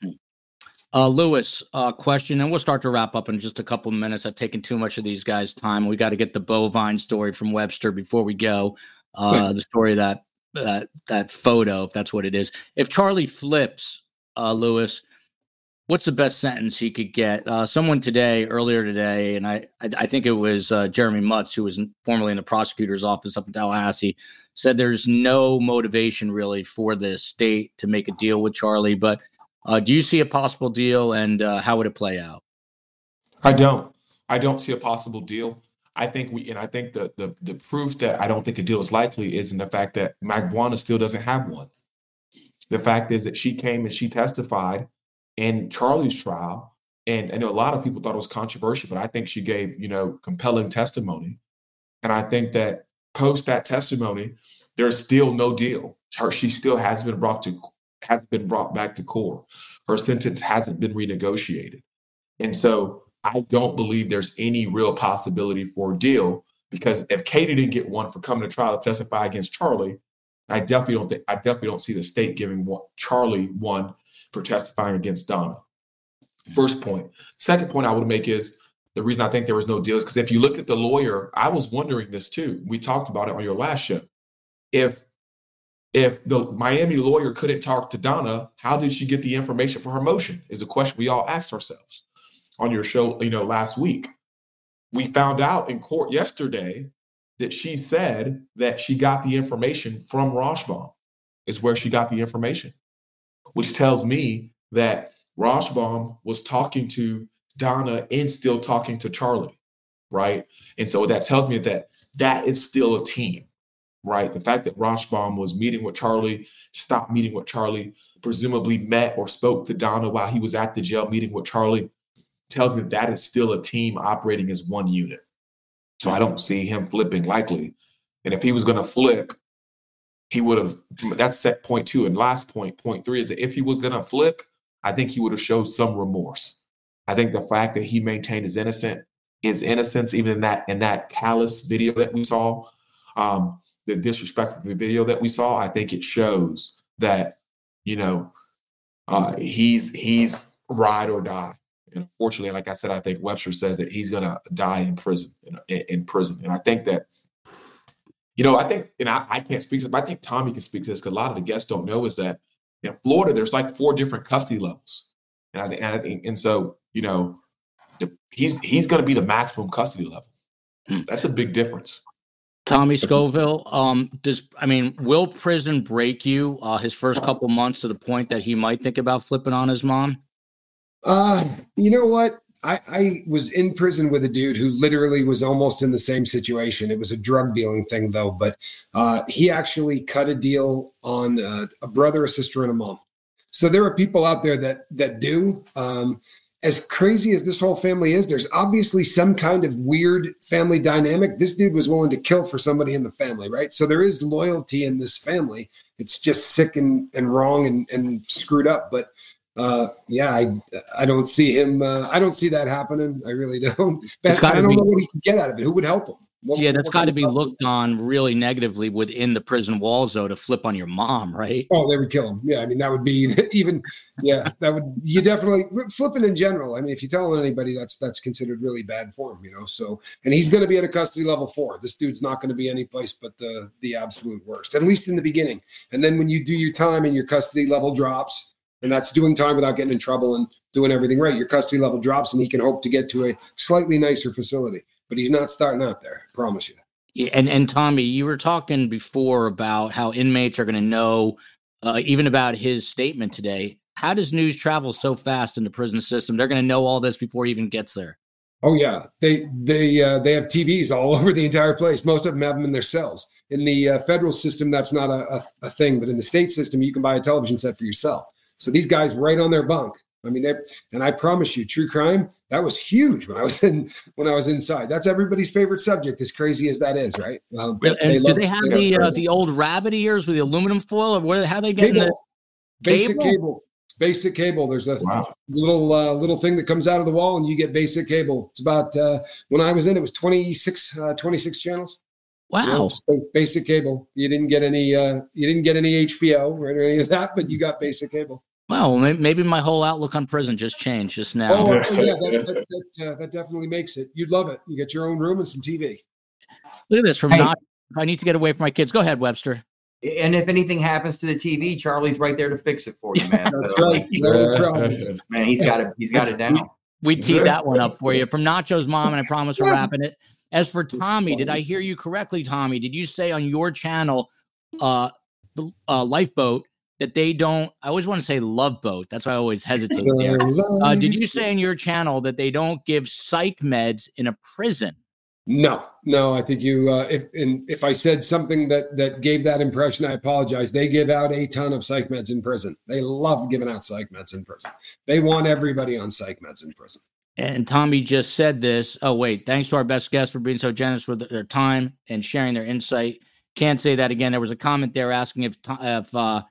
Uh, Louis, uh, question, and we'll start to wrap up in just a couple of minutes. I've taken too much of these guys' time. We got to get the bovine story from Webster before we go. Uh, the story that that that photo, if that's what it is. If Charlie flips, uh, Louis, what's the best sentence he could get? Uh, someone today, earlier today, and I I, I think it was uh, Jeremy Mutz, who was formerly in the prosecutor's office up in Tallahassee, said there's no motivation really for the state to make a deal with Charlie. But uh, do you see a possible deal, and uh, how would it play out? I don't. I don't see a possible deal. I think we, and I think the the the proof that I don't think a deal is likely is in the fact that Magbanua still doesn't have one. The fact is that she came and she testified in Charlie's trial, and I know a lot of people thought it was controversial, but I think she gave you know compelling testimony, and I think that post that testimony, there's still no deal. Her she still hasn't been brought to has been brought back to court. Her sentence hasn't been renegotiated, and so I don't believe there's any real possibility for a deal because if Katie didn't get one for coming to trial to testify against Charlie, I definitely don't think I definitely don't see the state giving one, Charlie one for testifying against Donna. First point. Second point I would make is the reason I think there was no deal is because if you look at the lawyer, I was wondering this too. We talked about it on your last show. If if the Miami lawyer couldn't talk to Donna, how did she get the information for her motion? Is a question we all asked ourselves on your show, you know, last week. We found out in court yesterday that she said that she got the information from Rashbaum, is where she got the information, which tells me that Rashbaum was talking to Donna and still talking to Charlie, right? And so that tells me that that is still a team, right? The fact that Rashbaum was meeting with Charlie, stopped meeting with Charlie, presumably met or spoke to Donna while he was at the jail meeting with Charlie, tells me that is still a team operating as one unit. So I don't see him flipping likely. And if he was going to flip, he would have. That's set point two. And last point, point three is that if he was going to flip, I think he would have showed some remorse. I think the fact that he maintained his innocent, his innocence, even in that in that callous video that we saw, um, the disrespectful video that we saw, I think it shows that you know uh, he's he's ride or die. And unfortunately, like I said, I think Webster says that he's going to die in prison. In, in, prison, and I think that, you know, I think, and I, I can't speak to this, but I think Tommy can speak to this because a lot of the guests don't know is that in Florida there's like four different custody levels, and I think, and, I think, and so you know, the, he's he's going to be the maximum custody level. Hmm. That's a big difference. Tommy Scoville, um, does I mean, will prison break you uh, his first couple months to the point that he might think about flipping on his mom? Uh, you know what? I, I was in prison with a dude who literally was almost in the same situation. It was a drug dealing thing, though, but uh, he actually cut a deal on uh, a brother, a sister, and a mom. So there are people out there that that do. Um, as crazy as this whole family is, there's obviously some kind of weird family dynamic. This dude was willing to kill for somebody in the family, right? So there is loyalty in this family. It's just sick and, and wrong and, and screwed up. But uh, yeah, I I don't see him. Uh, I don't see that happening. I really don't. But I don't be, know what he could get out of it. Who would help him? What, yeah, that's got to be looked on really negatively within the prison walls, though, to flip on your mom, right? Oh, they would kill him. Yeah, I mean that would be even. Yeah, that would you definitely flipping in general. I mean, if you tell anybody, that's that's considered really bad form, you know. So, and he's going to be at a custody level four. This dude's not going to be any place but the the absolute worst, at least in the beginning. And then when you do your time and your custody level drops, and that's doing time without getting in trouble and doing everything right. Your custody level drops, and he can hope to get to a slightly nicer facility. But he's not starting out there. I promise you. Yeah, and and Tommy, you were talking before about how inmates are going to know, uh, even about his statement today. How does news travel so fast in the prison system? They're going to know all this before he even gets there. Oh yeah, they they uh, they have TVs all over the entire place. Most of them have them in their cells. In the uh, federal system, that's not a, a, a thing, but in the state system, you can buy a television set for yourself. So these guys right on their bunk. I mean, they and I promise you, true crime that was huge when I was in when I was inside. That's everybody's favorite subject, as crazy as that is, right? Uh, they do they have the uh, the old rabbit ears with the aluminum foil, or where how they get the basic cable? cable? Basic cable. There's a wow. little uh, little thing that comes out of the wall, and you get basic cable. It's about uh, when I was in, it was 26, uh, 26 channels. Wow. You know, basic cable. You didn't get any uh, you didn't get any HBO or any of that, but you got basic cable. Well, maybe my whole outlook on prison just changed just now. Oh, yeah, that, that, that, uh, that, definitely makes it. You'd love it. You get your own room and some TV. Look at this from hey. not. I need to get away from my kids. Go ahead, Webster. and if anything happens to the TV, Charlie's right there to fix it for you, man. That's So, right. No man, he's got it. He's got it down. We teed that one up for you from Nacho's mom, and I promise we're wrapping it. As for Tommy, did I hear you correctly, Tommy? Did you say on your channel, uh, the uh, Lifeboat, that they don't? I always want to say Love Boat. That's why I always hesitate there. Uh, did you say in your channel that they don't give psych meds in a prison? No, no. I think you. Uh, if and if I said something that that gave that impression, I apologize. They give out a ton of psych meds in prison. They love giving out psych meds in prison. They want everybody on psych meds in prison. And Tommy just said this. Oh, wait. Thanks to our best guests for being so generous with their time and sharing their insight. Can't say that again. There was a comment there asking if if uh,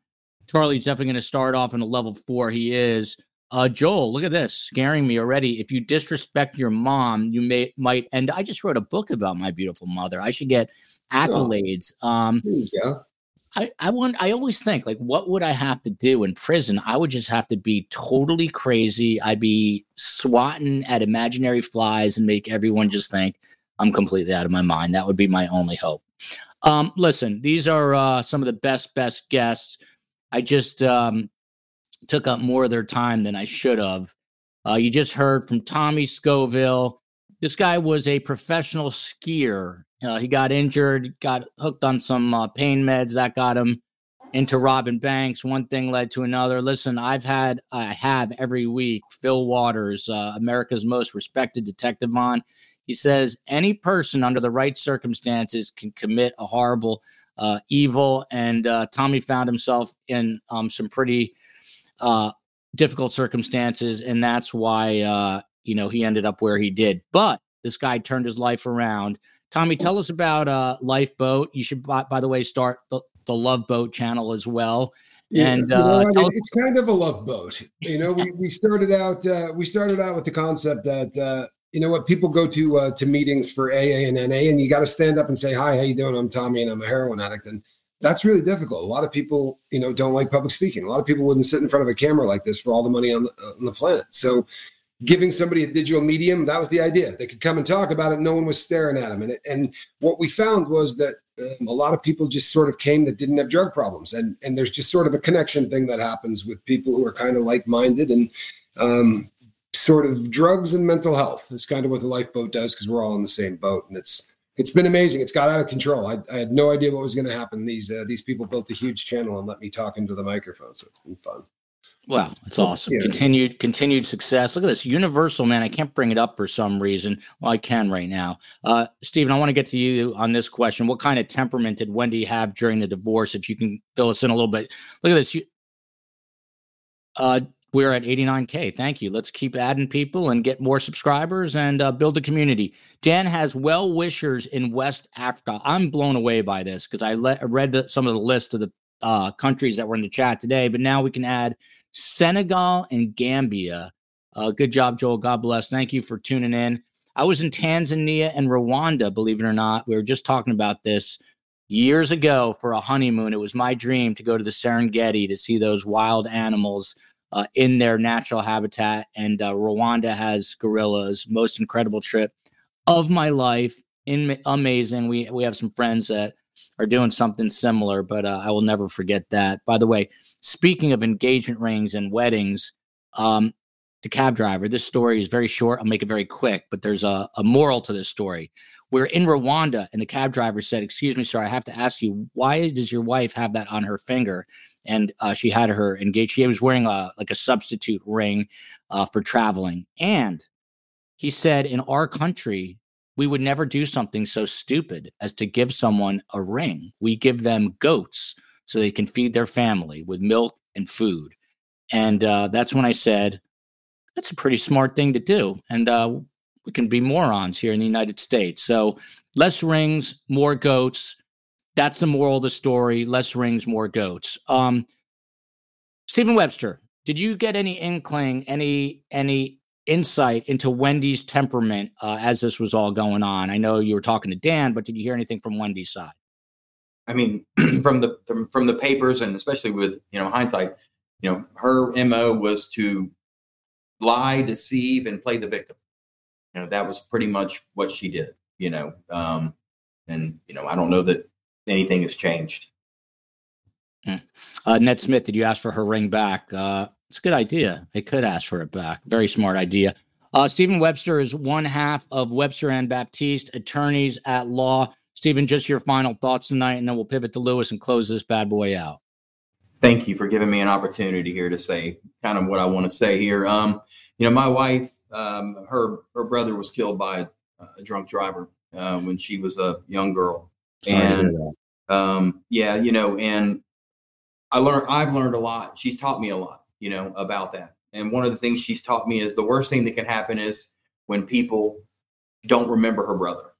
Charlie's definitely going to start off in a level four. He is. Uh, Joel, look at this, scaring me already. If you disrespect your mom, you may might. And I just wrote a book about my beautiful mother. I should get accolades. Um, Yeah. I, I want I always think like what would I have to do in prison? I would just have to be totally crazy. I'd be swatting at imaginary flies and make everyone just think I'm completely out of my mind. That would be my only hope. Um, listen, these are uh, some of the best best guests. I just um, took up more of their time than I should have. Uh, you just heard from Tommy Scoville. This guy was a professional skier. Uh, he got injured, got hooked on some uh, pain meds that got him into robbing banks. One thing led to another. Listen, I've had, I have every week, Phil Waters, uh, America's most respected detective on. He says any person under the right circumstances can commit a horrible uh, evil. And uh, Tommy found himself in um, some pretty uh, difficult circumstances, and that's why uh, you know he ended up where he did. But this guy turned his life around. Tommy, tell us about uh, Lifeboat. You should, by, by the way, start the, the Love Boat channel as well. Yeah, And you know uh, what? tell it's kind of a love boat. You know, we, we started out uh, we started out with the concept that uh, you know what people go to uh, to meetings for AA and NA, and you got to stand up and say hi, how you doing? I'm Tommy, and I'm a heroin addict, and that's really difficult. A lot of people, you know, don't like public speaking. A lot of people wouldn't sit in front of a camera like this for all the money on the, on the planet. So, giving somebody a digital medium, that was the idea. They could come and talk about it. No one was staring at them. And, and what we found was that um, a lot of people just sort of came that didn't have drug problems. And, and there's just sort of a connection thing that happens with people who are kind of like minded and um, sort of drugs and mental health is kind of what the lifeboat does because we're all in the same boat. And it's, it's been amazing. It's got out of control. I, I had no idea what was going to happen. These uh, these people built a huge channel and let me talk into the microphone, so it's been fun. Wow, it's awesome. Yeah. Continued continued success. Look at this. Universal, man. I can't bring it up for some reason. Well, I can right now. Uh, Stephen, I want to get to you on this question. What kind of temperament did Wendi have during the divorce? If you can fill us in a little bit. Look at this. You, uh, we're at 89K. Thank you. Let's keep adding people and get more subscribers and uh, build a community. Dan has well wishers in West Africa. I'm blown away by this because I, le- read the, some of the list of the uh, countries that were in the chat today, but now we can add Senegal and Gambia. Uh, good job, Joel. God bless. Thank you for tuning in. I was in Tanzania and Rwanda, believe it or not. We were just talking about this years ago for a honeymoon. It was my dream to go to the Serengeti to see those wild animals uh, in their natural habitat. And uh, Rwanda has gorillas. Most incredible trip of my life. In, amazing. We we have some friends that are doing something similar, but uh, I will never forget that. By the way, speaking of engagement rings and weddings, um, the cab driver, this story is very short. I'll make it very quick, but there's a, a moral to this story. We're in Rwanda, and the cab driver said, Excuse me, sir, I have to ask you, why does your wife have that on her finger? And uh, she had her engaged. She was wearing a like a substitute ring uh, for traveling. And he said, In our country, we would never do something so stupid as to give someone a ring. We give them goats so they can feed their family with milk and food. And uh, that's when I said, that's a pretty smart thing to do. And uh, we can be morons here in the United States. So less rings, more goats. That's the moral of the story. Less rings, more goats. Um, Stephen Webster, did you get any inkling, any any insight into Wendi's temperament uh, as this was all going on? I know you were talking to Dan, but did you hear anything from Wendi's side? I mean, from the from, from the papers and especially with you know hindsight, you know, her mo was to lie, deceive, and play the victim. You know, that was pretty much what she did. You know, um, and you know, I don't know that anything has changed. Mm. Uh, Ned Smith, did you ask for her ring back? Uh, it's a good idea. They could ask for it back. Very smart idea. Uh, Stephen Webster is one half of Webster and Baptiste, attorneys at law. Stephen, just your final thoughts tonight, and then we'll pivot to Louis and close this bad boy out. Thank you for giving me an opportunity here to say kind of what I want to say here. Um, you know, my wife, um, her her brother was killed by a drunk driver uh, when she was a young girl, and um, yeah, you know, and I learned I've learned a lot. She's taught me a lot, you know, about that. And one of the things she's taught me is the worst thing that can happen is when people don't remember her brother.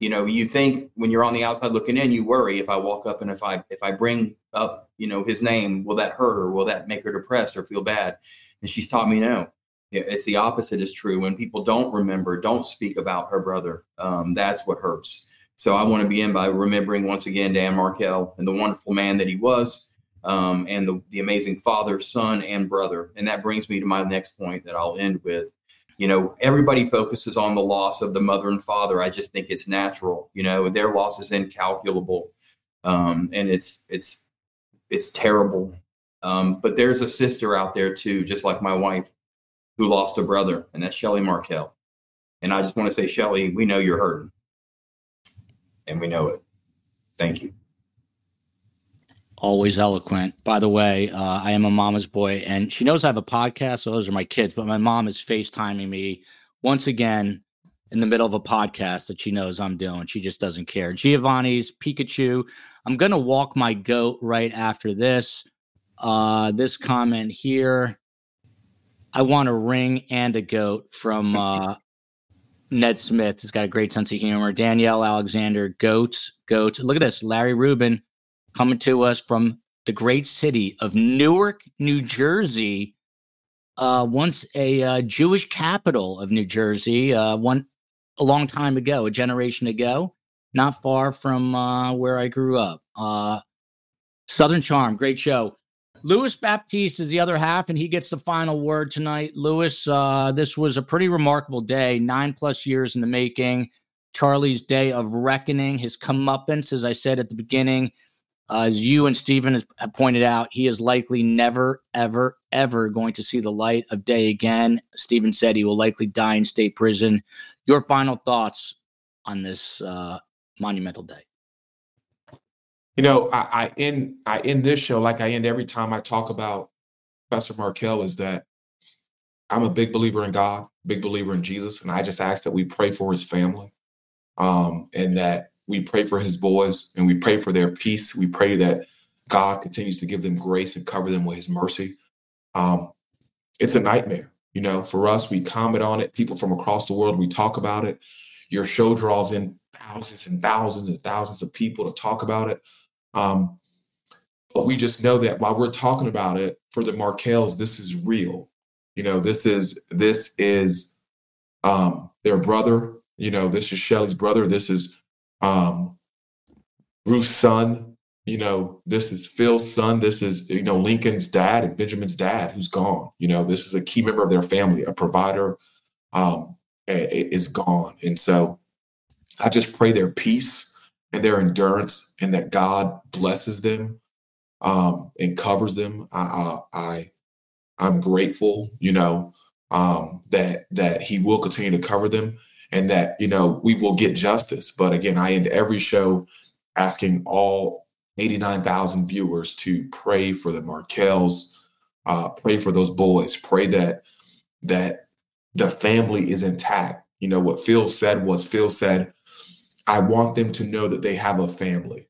You know, you think when you're on the outside looking in, you worry if I walk up and if I if I bring up, you know, his name, will that hurt her? Will that make her depressed or feel bad? And she's taught me no. It's the opposite is true. When people don't remember, don't speak about her brother, um, that's what hurts. So I want to begin by remembering once again Dan Markel and the wonderful man that he was, um, and the, the amazing father, son, and brother. And that brings me to my next point that I'll end with. You know, everybody focuses on the loss of the mother and father. I just think it's natural. You know, their loss is incalculable, um, and it's it's it's terrible. Um, but there's a sister out there too, just like my wife, who lost a brother, and that's Shelly Markel. And I just want to say, Shelly, we know you're hurting, and we know it. Thank you. Always eloquent. By the way, uh, I am a mama's boy, and she knows I have a podcast. So those are my kids. But my mom is FaceTiming me once again in the middle of a podcast that she knows I'm doing. She just doesn't care. Giovanni's Pikachu. I'm gonna walk my goat right after this. Uh, this comment here. I want a ring and a goat from uh, Ned Smith. He's got a great sense of humor. Danielle Alexander, goats, goats. Look at this. Larry Rubin coming to us from the great city of Newark, New Jersey. Uh, once a uh, Jewish capital of New Jersey, uh, one a long time ago, a generation ago, not far from uh, where I grew up. Uh, Southern Charm, great show. Louis Baptiste is the other half, and he gets the final word tonight. Louis, uh, this was a pretty remarkable day, nine plus years in the making. Charlie's day of reckoning, his comeuppance, as I said at the beginning. Uh, as you and Stephen have pointed out, he is likely never, ever, ever going to see the light of day again. Stephen said he will likely die in state prison. Your final thoughts on this uh, monumental day? You know, I, I end I end this show like I end every time I talk about Professor Markel is that I'm a big believer in God, big believer in Jesus, and I just ask that we pray for his family, um, and that we pray for his boys, and we pray for their peace. We pray that God continues to give them grace and cover them with His mercy. Um, it's a nightmare, you know, for us. We comment on it. People from across the world, we talk about it. Your show draws in thousands and thousands and thousands of people to talk about it. Um, but we just know that while we're talking about it for the Markels, this is real. You know, this is this is um, their brother. You know, this is Shelly's brother. This is um, Ruth's son. You know, this is Phil's son. This is you know Lincoln's dad and Benjamin's dad, who's gone. You know, this is a key member of their family, a provider, um, is gone, and so I just pray their peace and their endurance, and that God blesses them um, and covers them. I, I, I I'm grateful, you know, um, that that He will continue to cover them, and that you know we will get justice. But again, I end every show asking all 89,000 viewers to pray for the Markels, uh, pray for those boys, pray that that the family is intact. You know what Phil said was Phil said, "I want them to know that they have a family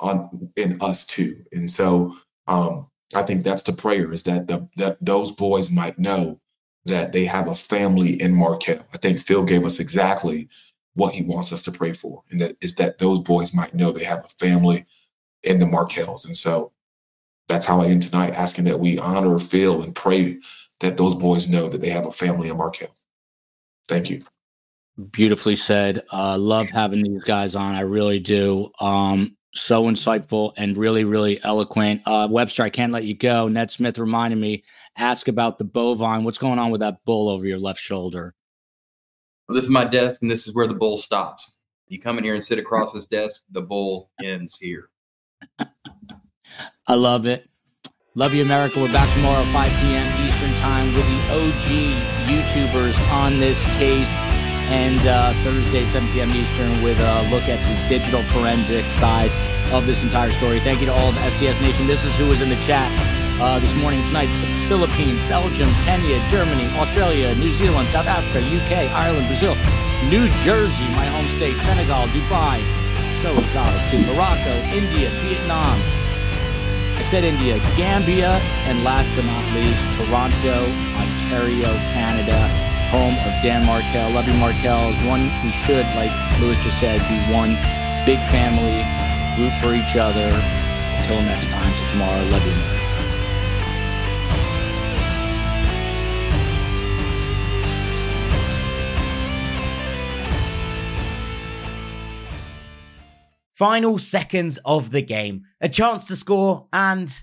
on in us too." And so um, I think that's the prayer is that the that those boys might know that they have a family in Markel. I think Phil gave us exactly what he wants us to pray for, and that is that those boys might know they have a family in the Markels. And so that's how I end tonight, asking that we honor Phil and pray that those boys know that they have a family in Markel. Thank you. Beautifully said. Uh, love having these guys on. I really do. Um, so insightful and really, really eloquent. Uh, Webster, I can't let you go. Ned Smith reminded me, ask about the bovine. What's going on with that bull over your left shoulder? Well, this is my desk, and this is where the bull stops. You come in here and sit across this desk, the bull ends here. I love it. Love you, America. We're back tomorrow, 5 p.m. Eastern Time, with the OG YouTubers on this case. And uh, Thursday, 7 p.m. Eastern, with a look at the digital forensic side of this entire story. Thank you to all of STS Nation. This is who was in the chat uh, this morning, tonight. The Philippines, Belgium, Kenya, Germany, Australia, New Zealand, South Africa, UK, Ireland, Brazil, New Jersey, my home state, Senegal, Dubai. So exotic too. Morocco, India, Vietnam. I said India, Gambia, and last but not least, Toronto, Ontario, Canada, home of Dan Markel. Love you, Markel. One we should, like Louis just said, be one big family root for each other. Until next time, to tomorrow. Love you. Final seconds of the game, a chance to score, and